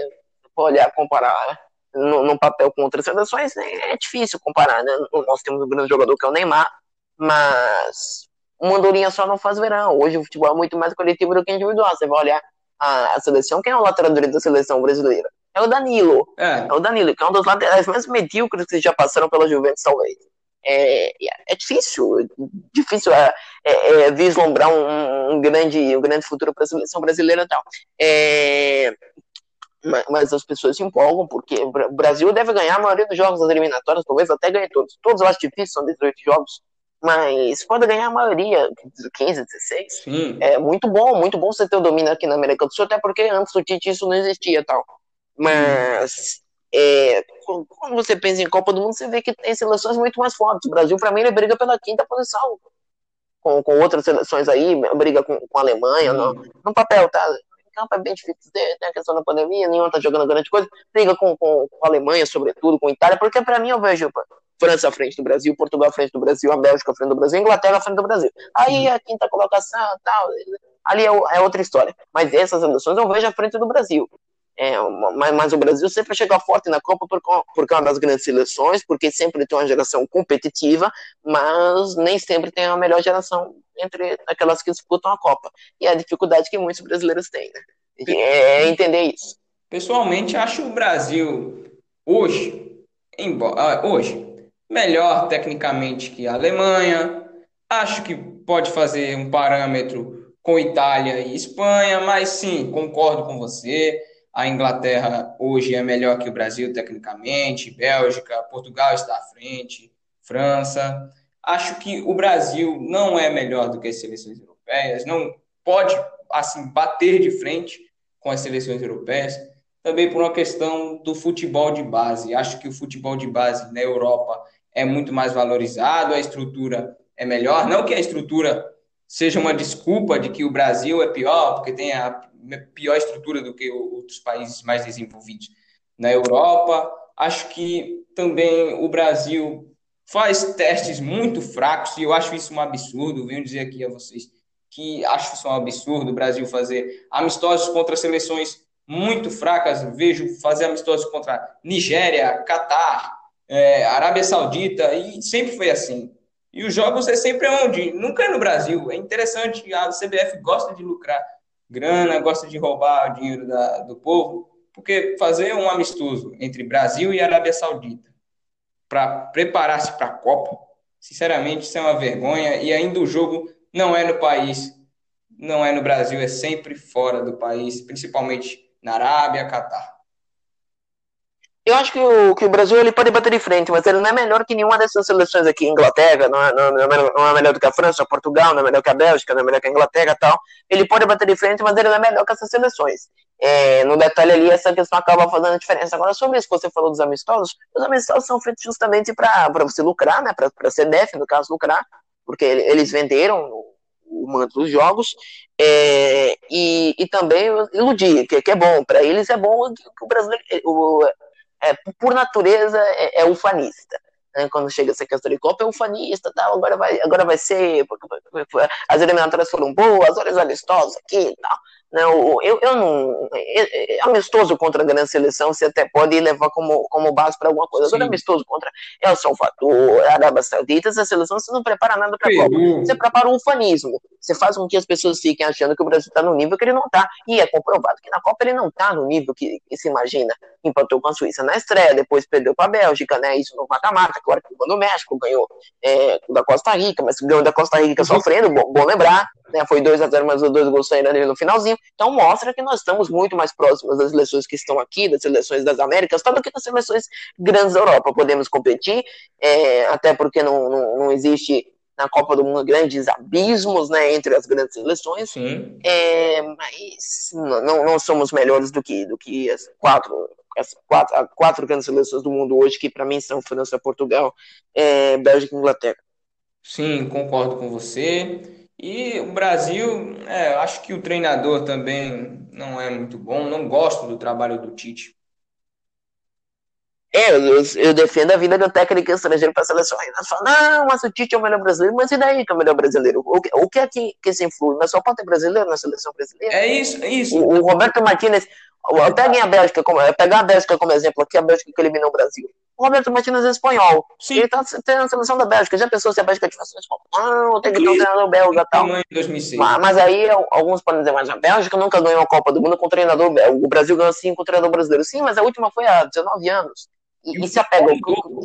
S2: olhar, comparar no, no, papel com outras seleções, é, é difícil comparar, né? Nós temos um grande jogador que é o Neymar, mas uma andorinha só não faz verão. Hoje o futebol é muito mais coletivo do que individual. Você vai olhar a, a seleção, quem é o lateral direito da seleção brasileira? É o Danilo. É. é o Danilo, que é um dos laterais mais medíocres que já passaram pela Juventus, talvez. É, é difícil, difícil é, é, é vislumbrar um, um, grande, um grande futuro para a seleção brasileira e tal. É, mas as pessoas se empolgam, porque o Brasil deve ganhar a maioria dos jogos das eliminatórias, talvez até ganhe todos. Todos eu acho difícil, são 18 jogos, mas pode ganhar a maioria, 15, 16. Sim. É muito bom, muito bom você ter o domínio aqui na América do Sul, até porque antes do Tite isso não existia tal. Mas é, quando você pensa em Copa do Mundo, você vê que tem seleções muito mais fortes. O Brasil, para mim, ele briga pela quinta posição. Com, com outras seleções aí, briga com, com a Alemanha, no, no papel, tá? campo é bem difícil, tem a questão da pandemia, nenhum tá jogando grande coisa, briga com, com, com a Alemanha, sobretudo, com a Itália, porque para mim eu vejo França à frente do Brasil, Portugal à frente do Brasil, a Bélgica à frente do Brasil, a Inglaterra à frente do Brasil. Aí a quinta colocação tal, ali é, é outra história. Mas essas seleções eu vejo à frente do Brasil. É, mas, mas, o Brasil sempre chega forte na Copa por, por causa das grandes seleções, porque sempre tem uma geração competitiva, mas nem sempre tem a melhor geração entre aquelas que disputam a Copa. E é a dificuldade que muitos brasileiros têm, né? É entender isso.
S1: Pessoalmente, acho o Brasil hoje, embora, ah, hoje, melhor tecnicamente que a Alemanha. Acho que pode fazer um parâmetro com Itália e Espanha, mas sim, concordo com você. A Inglaterra hoje é melhor que o Brasil tecnicamente, Bélgica, Portugal está à frente, França. Acho que o Brasil não é melhor do que as seleções europeias, não pode assim bater de frente com as seleções europeias, também por uma questão do futebol de base. Acho que o futebol de base na Europa é muito mais valorizado, a estrutura é melhor. Não que a estrutura seja uma desculpa de que o Brasil é pior, porque tem a pior estrutura do que outros países mais desenvolvidos na Europa. Acho que também o Brasil faz testes muito fracos e eu acho isso um absurdo. Venho dizer aqui a vocês que acho isso um absurdo o Brasil fazer amistosos contra seleções muito fracas. Vejo fazer amistosos contra Nigéria, Catar, é, Arábia Saudita, e sempre foi assim. E os jogos é sempre onde? Nunca é no Brasil. É interessante, a CBF gosta de lucrar grana, gosta de roubar o dinheiro da, do povo, porque fazer um amistoso entre Brasil e Arábia Saudita para preparar-se para a Copa, sinceramente, isso é uma vergonha. E ainda o jogo não é no país, não é no Brasil, é sempre fora do país, principalmente na Arábia, Catar.
S2: Eu acho que o, que o Brasil ele pode bater de frente, mas ele não é melhor que nenhuma dessas seleções aqui. Inglaterra não é, não, é não é melhor do que a França, Portugal, não é melhor que a Bélgica, não é melhor que a Inglaterra tal. Ele pode bater de frente, mas ele não é melhor que essas seleções. É, no detalhe ali, essa questão acaba fazendo a diferença. Agora, sobre isso que você falou dos amistosos, os amistosos são feitos justamente para você lucrar, né? Para a CDF, no caso, lucrar, porque eles venderam o manto dos jogos é, e, e também iludir, que, que é bom. Para eles é bom que o brasileiro. O, é, por natureza, é, é ufanista. Né? Quando chega essa questão de Copa, é ufanista, tal, agora, vai, agora vai ser. As eliminatórias foram boas, olha os amistosos aqui e tal. Não, eu, eu não. É, é amistoso contra a grande seleção, você até pode levar como, como base para alguma coisa. Agora, amistoso contra El Salvador, Arábia Saudita, essa seleção, você não prepara nada para a Copa. Você prepara um fanismo. Você faz com que as pessoas fiquem achando que o Brasil está no nível que ele não está. E é comprovado que na Copa ele não está no nível que, que, se imagina. Empatou com a Suíça na estreia, depois perdeu para a Bélgica, né? Isso no mata-mata, agora que ganhou no México, ganhou é, da Costa Rica, mas ganhou da Costa Rica sofrendo, bom, bom lembrar né, foi 2 a 0 mas os dois gols saíram ali no finalzinho. Então mostra que nós estamos muito mais próximos das seleções que estão aqui, das seleções das Américas, do que das seleções grandes da Europa. Podemos competir, é, até porque não, não, não, existe na Copa do Mundo grandes abismos né, entre as grandes seleções. Sim. É, mas não, não somos melhores do que, do que as quatro as quatro, quatro grandes seleções do mundo hoje, que para mim são França, Portugal, é, Bélgica e Inglaterra.
S1: Sim, concordo com você. E o Brasil, é, acho que o treinador também não é muito bom, não gosto do trabalho do Tite.
S2: É, eu, eu, defendo a vida do técnico estrangeiro para a seleção. Aí nós falamos, não, mas o Tite é o melhor brasileiro, mas e daí que é o melhor brasileiro? O, o que é que, que se influi? Mas só pode ter brasileiro na seleção brasileira?
S1: É isso, é isso.
S2: O, o Roberto Martinez, peguem a Bélgica, como, pegar a Bélgica como exemplo aqui, a Bélgica que eliminou o Brasil. O Roberto Martinez é espanhol. Sim. Ele tá tendo a seleção da Bélgica. Já pensou se a Bélgica tivesse não, tem que ter um treinador belga e tal. Mas, mas, aí alguns podem dizer, mas a Bélgica nunca ganhou a Copa do Mundo com treinador belga. O Brasil ganhou sim com treinador brasileiro. Sim, mas a última foi há 19 anos e, e se apegam,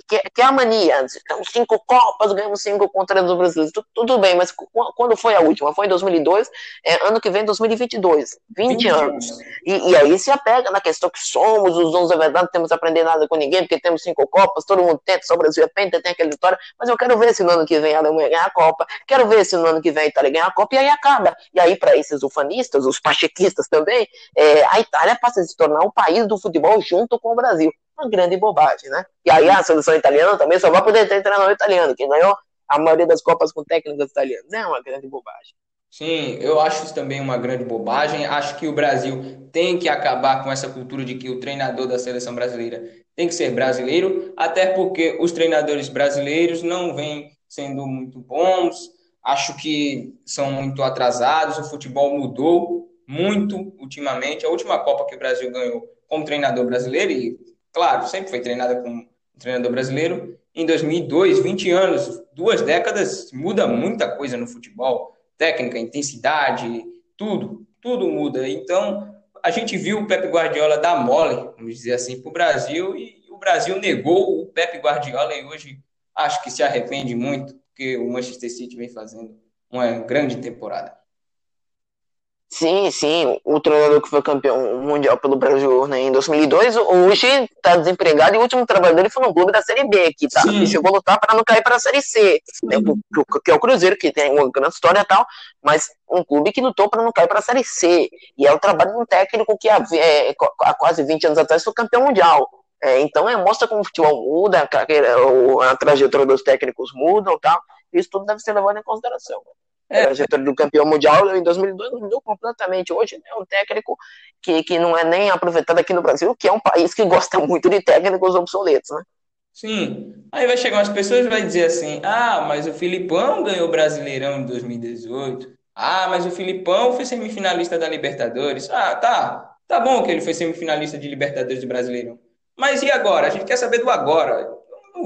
S2: que, que é a mania. Então, cinco Copas, ganhamos cinco contra os brasileiros. Tudo, tudo, bem, mas quando foi a última? Foi em 2002, é, ano que vem, 2022. 20, 20 anos. E, e, aí se apega na questão que somos os donos da verdade, não temos a aprender nada com ninguém, porque temos cinco Copas, todo mundo tenta, só o Brasil é penta, tem aquela vitória, mas eu quero ver se no ano que vem a Alemanha ganhar a Copa, quero ver se no ano que vem a Itália ganhar a Copa, e aí acaba. E aí, para esses ufanistas, os pachequistas também, é, a Itália passa a se tornar o país do futebol junto com o Brasil uma grande bobagem, né? E aí a seleção italiana também só vai poder ter treinador italiano, que ganhou a maioria das Copas com técnicos italianos. É uma grande bobagem.
S1: Sim, eu acho isso também uma grande bobagem. Acho que o Brasil tem que acabar com essa cultura de que o treinador da seleção brasileira tem que ser brasileiro, até porque os treinadores brasileiros não vêm sendo muito bons, acho que são muito atrasados, o futebol mudou muito ultimamente. A última Copa que o Brasil ganhou como treinador brasileiro, e Claro, sempre foi treinada com um treinador brasileiro. Em 2002, 20 anos, duas décadas, muda muita coisa no futebol. Técnica, intensidade, tudo, tudo muda. Então, a gente viu o Pepe Guardiola dar mole, vamos dizer assim, para o Brasil e o Brasil negou o Pepe Guardiola e hoje acho que se arrepende muito, porque o Manchester City vem fazendo uma grande temporada.
S2: Sim, sim, o treinador que foi campeão mundial pelo Brasil né, em 2002, hoje está desempregado e o último trabalho dele foi no clube da Série B, que tá, e chegou a lutar para não cair para a Série C, né, que é o Cruzeiro, que tem uma grande história e tal, mas um clube que lutou para não cair para a Série C, e é o trabalho de um técnico que há, é, há quase 20 anos atrás foi campeão mundial. É, então é, mostra como o futebol muda, a, carreira, a trajetória dos técnicos muda e tal, isso tudo deve ser levado em consideração. É. A trajetória do campeão mundial em 2002 mudou completamente. Hoje é um técnico que, que não é nem aproveitado aqui no Brasil, que é um país que [laughs] gosta muito de técnicos obsoletos, né?
S1: Sim. Aí vai chegar umas pessoas e vai dizer assim: ah, mas o Filipão ganhou o Brasileirão em 2018. Ah, mas o Filipão foi semifinalista da Libertadores. Ah, tá. Tá bom que ele foi semifinalista de Libertadores do Brasileirão. Mas e agora? A gente quer saber do agora.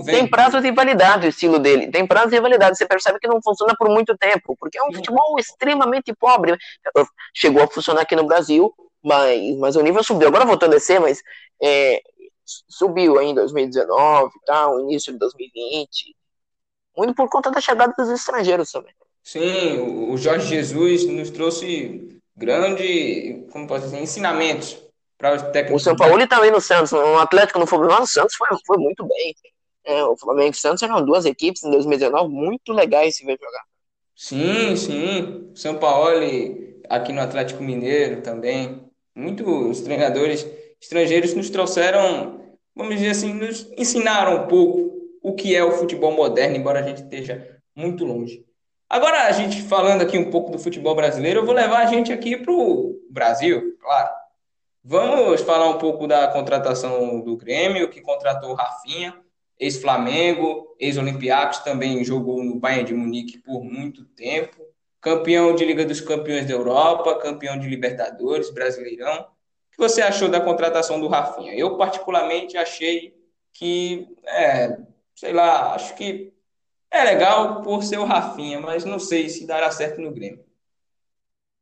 S2: Tem prazo de validade o estilo dele. Tem prazo de validade. Você percebe que não funciona por muito tempo, porque é um futebol extremamente pobre. Chegou a funcionar aqui no Brasil, mas, mas o nível subiu. Agora voltou a descer, mas é, subiu aí em 2019, tá, o início de 2020. Muito por conta da chegada dos estrangeiros também.
S1: Sim, o Jorge Jesus nos trouxe grande, como posso dizer, ensinamentos para os técnicos.
S2: O São Paulo também no Santos, o Atlético no Fluminense, no Santos foi, foi muito bem. É, o Flamengo e o Santos eram duas equipes em 2019 muito legais se ver jogar.
S1: Sim, sim. São Paulo aqui no Atlético Mineiro também. Muitos treinadores estrangeiros nos trouxeram, vamos dizer assim, nos ensinaram um pouco o que é o futebol moderno, embora a gente esteja muito longe. Agora, a gente falando aqui um pouco do futebol brasileiro, eu vou levar a gente aqui para o Brasil, claro. Vamos falar um pouco da contratação do Grêmio, que contratou o Rafinha ex-Flamengo, ex-Olympiacos, também jogou no Bayern de Munique por muito tempo, campeão de Liga dos Campeões da Europa, campeão de Libertadores, Brasileirão. O que você achou da contratação do Rafinha? Eu, particularmente, achei que, é, sei lá, acho que é legal por ser o Rafinha, mas não sei se dará certo no Grêmio.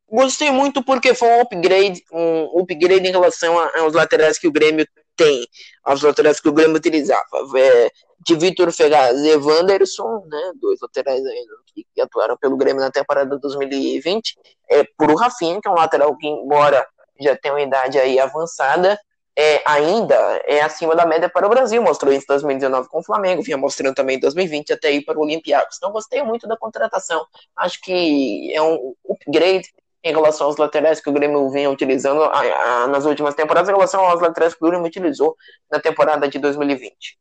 S2: Gostei muito porque foi um upgrade, um upgrade em relação aos laterais que o Grêmio tem as laterais que o Grêmio utilizava. É, de Vitor Ferraz e Wanderson, né, dois laterais ainda que, que, atuaram pelo Grêmio na temporada 2020, é, por o Rafinha, que é um lateral que, embora já tenha uma idade aí avançada, é, ainda é acima da média para o Brasil. Mostrou isso em 2019 com o Flamengo, vinha mostrando também em 2020 até ir para o Olympiacos. Então, gostei muito da contratação. Acho que é um upgrade em relação aos laterais que o Grêmio vinha utilizando a, a, nas últimas temporadas, em relação aos laterais que o Grêmio utilizou na temporada de 2020.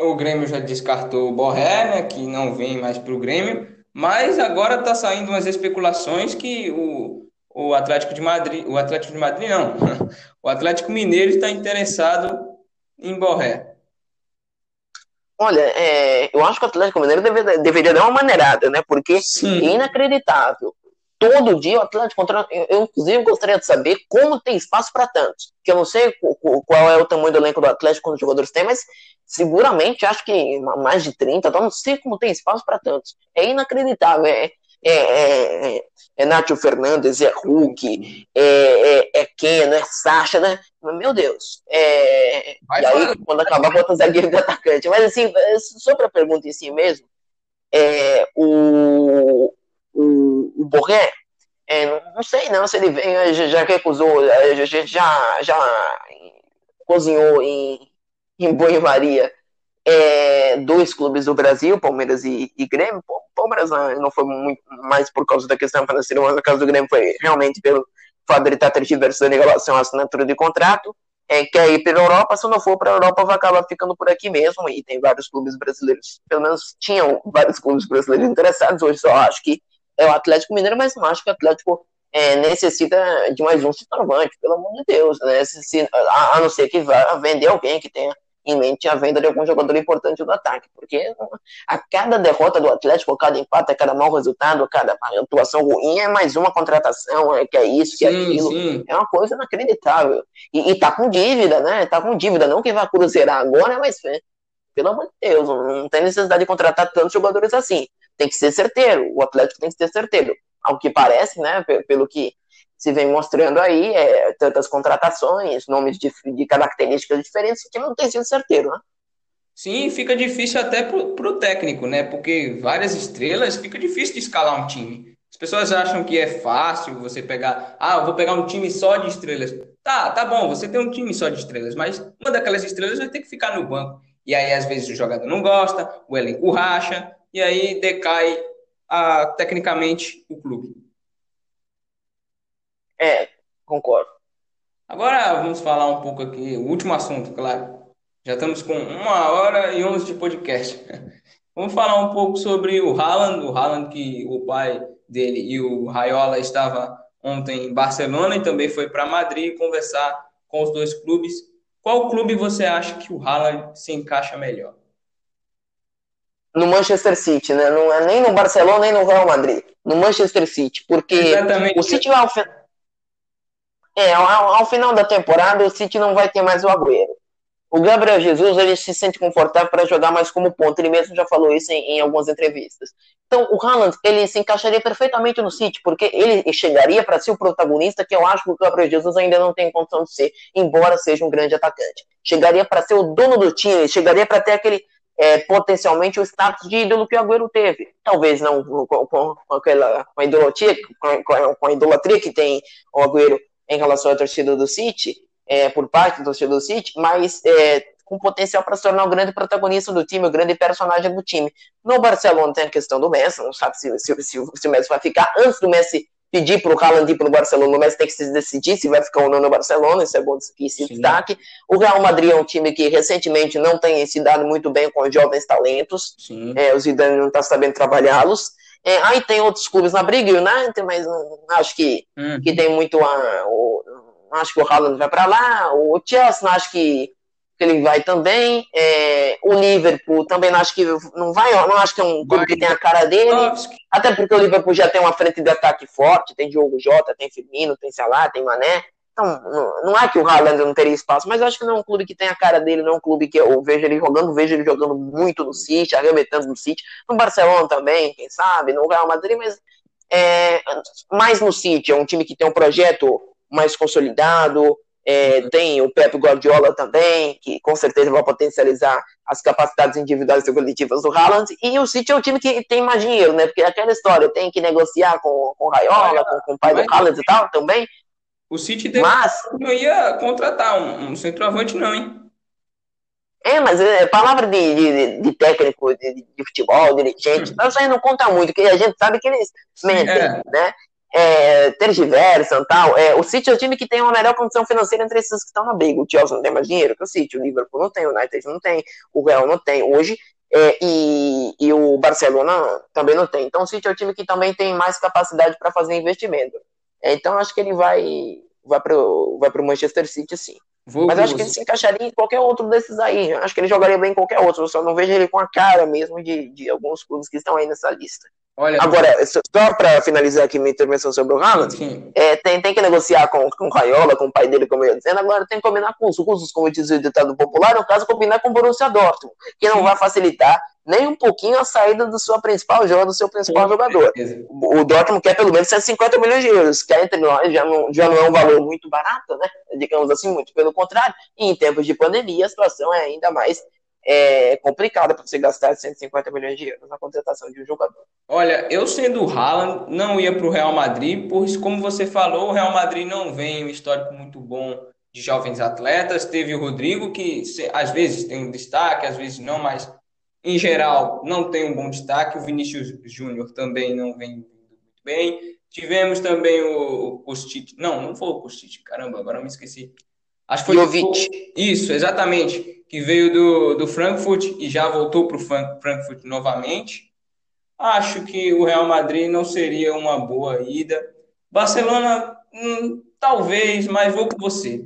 S1: O Grêmio já descartou o Borré, né, que não vem mais para o Grêmio. Mas agora está saindo umas especulações que o, o Atlético de Madrid, o Atlético de Madrid não, [laughs] o Atlético Mineiro está interessado em Borré.
S2: Olha, é, eu acho que o Atlético Mineiro deve, deveria dar uma maneirada, né? Porque Sim. é inacreditável. Todo dia o Atlético contra. Eu, eu, inclusive, gostaria de saber como tem espaço para tantos. Que eu não sei qual é o tamanho do elenco do Atlético, quantos jogadores tem, mas seguramente acho que mais de 30, então não sei como tem espaço para tantos. É inacreditável. É, é, é, é Nacho Fernandes, é Hulk, é, é, é Keno, é Sacha, né? Meu Deus. É, e aí, quando acabar, bota zagueiro de atacante. Mas, assim, sobre a pergunta em si mesmo, é, o, o, o Borré, é, não sei não se ele vem, já, recusou, já, já, já cozinhou em, em banho-maria é, dois clubes do Brasil, Palmeiras e, e Grêmio. Palmeiras né, não foi muito mais por causa da questão financeira, mas no caso do Grêmio foi realmente pelo fato de ele estar tergiversando em relação à assinatura de contrato. É, quer ir para a Europa, se não for para a Europa, vai acabar ficando por aqui mesmo. E tem vários clubes brasileiros, pelo menos tinham vários clubes brasileiros interessados. Hoje só acho que é o Atlético Mineiro, mas não acho que o Atlético é, necessita de mais um centroavante, pelo amor de Deus. Né? Se, se, a, a, não ser que vá vender alguém que tenha em mente a venda de algum jogador importante do ataque, porque a cada derrota do Atlético, a cada empate, a cada mau resultado, a cada atuação ruim é mais uma contratação, é que é isso, que é aquilo. Sim. É uma coisa inacreditável. E, e tá com dívida, né? Tá com dívida, não que vai cruzeirar agora, mas pelo amor de Deus, não tem necessidade de contratar tantos jogadores assim. Tem que ser certeiro, o Atlético tem que ser certeiro. Ao que parece, né, pelo que se vem mostrando aí, é, tantas contratações, nomes de, de características diferentes, que não tem sido certeiro, né?
S1: Sim, fica difícil até para o técnico, né? Porque várias estrelas fica difícil de escalar um time. As pessoas acham que é fácil você pegar, ah, eu vou pegar um time só de estrelas. Tá, tá bom, você tem um time só de estrelas, mas uma daquelas estrelas vai ter que ficar no banco. E aí, às vezes, o jogador não gosta, o elenco racha, e aí decai a, tecnicamente o clube.
S2: É, concordo.
S1: Agora vamos falar um pouco aqui, o último assunto, claro. Já estamos com uma hora e onze de podcast. [laughs] Vamos falar um pouco sobre o Haaland, o Haaland que o pai dele e o Raiola estava ontem em Barcelona e também foi para Madrid conversar com os dois clubes. Qual clube você acha que o Haaland se encaixa melhor?
S2: No Manchester City, né? Não é nem no Barcelona nem no Real Madrid. No Manchester City, porque Exatamente. o City vai é, ao, ao, final da temporada o City não vai ter mais o Agüero. O Gabriel Jesus ele se sente confortável para jogar mais como ponto. Ele mesmo já falou isso em, em, algumas entrevistas. Então o Haaland ele se encaixaria perfeitamente no City, porque ele chegaria para ser o protagonista que eu acho que o Gabriel Jesus ainda não tem condição de ser, embora seja um grande atacante. Chegaria para ser o dono do time, chegaria para ter aquele é, potencialmente o status de ídolo que o Agüero teve. Talvez não com, com, com aquela com a idolatria, com, com, a idolatria que tem o Agüero em relação à torcida do City, é, por parte da torcida do City, mas é, com potencial para se tornar o grande protagonista do time, o grande personagem do time. No Barcelona tem a questão do Messi, não sabe se, se, se, se o Messi vai ficar. Antes do Messi pedir para o Haaland ir para o Barcelona, o Messi tem que se decidir se vai ficar ou não no Barcelona, isso é bom que se destaque. O Real Madrid é um time que recentemente não tem se dado muito bem com os jovens talentos, é, o Zidane não está sabendo trabalhá-los. É, aí tem outros clubes na briga, o United, mas não, acho que, hum. que tem muito a. O, acho que o Haaland vai para lá, o Chelsea acho que, que ele vai também, é, o Liverpool também não acho que não vai, não acho que é um clube que tem a cara dele, até porque o Liverpool já tem uma frente de ataque forte, tem Diogo Jota, tem Firmino, tem Salah, tem Mané, então, não, não é que o Haaland não teria espaço, mas eu acho que não é um clube que tem a cara dele, não é um clube que eu vejo ele jogando, vejo ele jogando muito no City, arremetando no City, no Barcelona também, quem sabe, no Real Madrid, mas é, mais no City, é um time que tem um projeto mais consolidado, é, tem o Pep Guardiola também, que com certeza vai potencializar as capacidades individuais e coletivas do Haaland, e o City é um time que tem mais dinheiro, né, porque é aquela história, tem que negociar com, com o Raiola, com, com o pai do Haaland e tal, também,
S1: o City deve... mas... não ia contratar um, um centroavante, não, hein?
S2: É, mas é palavra de, de, de técnico, de, de, futebol, dirigente, hum. isso aí não conta muito, porque a gente sabe que eles mentem, é. né? É, tergiversam tal. É, o City é o time que tem uma melhor condição financeira entre esses que estão na briga. O Chelsea não tem mais dinheiro que o City, o Liverpool não tem, o United não tem, o Real não tem. Hoje é, e, e, o Barcelona também não tem. Então o City é o time que também tem mais capacidade para fazer investimento. É, então acho que ele vai vai para vai o Manchester City sim. Vou Mas acho que ele se encaixaria em qualquer outro desses aí. Acho que ele jogaria bem em qualquer outro. Eu só não vejo ele com a cara mesmo de, de alguns clubes que estão aí nessa lista. Olha, Agora, só para finalizar aqui minha intervenção sobre o Haaland, é, tem, tem que negociar com, com o Raiola, com o pai dele, como eu ia dizendo, agora tem que combinar com os russos, como diz o ditado popular, no caso, combinar com o Borussia Dortmund, que não sim. vai facilitar nem um pouquinho a saída do seu principal jogador, do seu principal sim, jogador. O Dortmund quer pelo menos 150 milhões de euros, que entre nós já não, já não é um valor muito barato, né? Digamos assim, muito pelo contrário. E em tempos de pandemia, a situação é ainda mais é, complicada para você gastar 150 milhões de euros na contratação de um jogador.
S1: Olha, eu sendo o Haaland, não ia para o Real Madrid, pois, como você falou, o Real Madrid não vem um histórico muito bom de jovens atletas. Teve o Rodrigo, que às vezes tem um destaque, às vezes não, mas em geral não tem um bom destaque. O Vinícius Júnior também não vem muito bem. Tivemos também o Kostic. Não, não foi o Kostic, caramba, agora eu me esqueci.
S2: Acho que foi Jovic.
S1: Isso, exatamente. Que veio do, do Frankfurt e já voltou para o Frankfurt novamente. Acho que o Real Madrid não seria uma boa ida. Barcelona, hum, talvez, mas vou com você.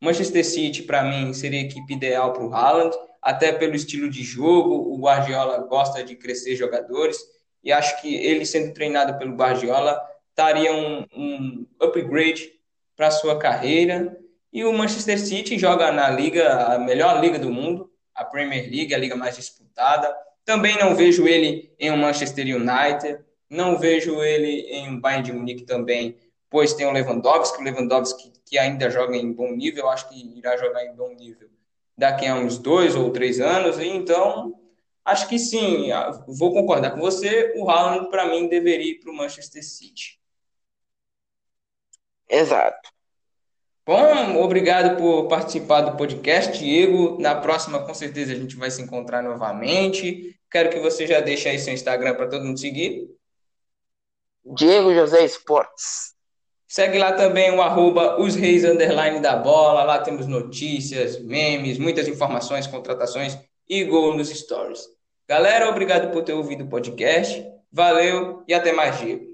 S1: Manchester City, para mim, seria a equipe ideal para o Haaland, até pelo estilo de jogo. O Guardiola gosta de crescer jogadores e acho que ele sendo treinado pelo Guardiola daria um, um upgrade para sua carreira. E o Manchester City joga na liga, a melhor liga do mundo, a Premier League, a liga mais disputada. Também não vejo ele em um Manchester United, não vejo ele em um Bayern de Munique também, pois tem o Lewandowski, o Lewandowski que ainda joga em bom nível, acho que irá jogar em bom nível daqui a uns dois ou três anos, então acho que sim, vou concordar com você, o Haaland para mim deveria ir para o Manchester City.
S2: Exato.
S1: Bom, obrigado por participar do podcast, Diego. Na próxima, com certeza, a gente vai se encontrar novamente. Quero que você já deixe aí seu Instagram para todo mundo seguir.
S2: Diego José Esportes.
S1: Segue lá também o arroba os reis underline da bola. Lá temos notícias, memes, muitas informações, contratações e gol nos stories. Galera, obrigado por ter ouvido o podcast. Valeu e até mais, Diego.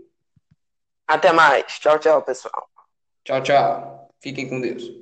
S2: Até mais. Tchau, tchau, pessoal.
S1: Tchau, tchau. Fiquem com Deus.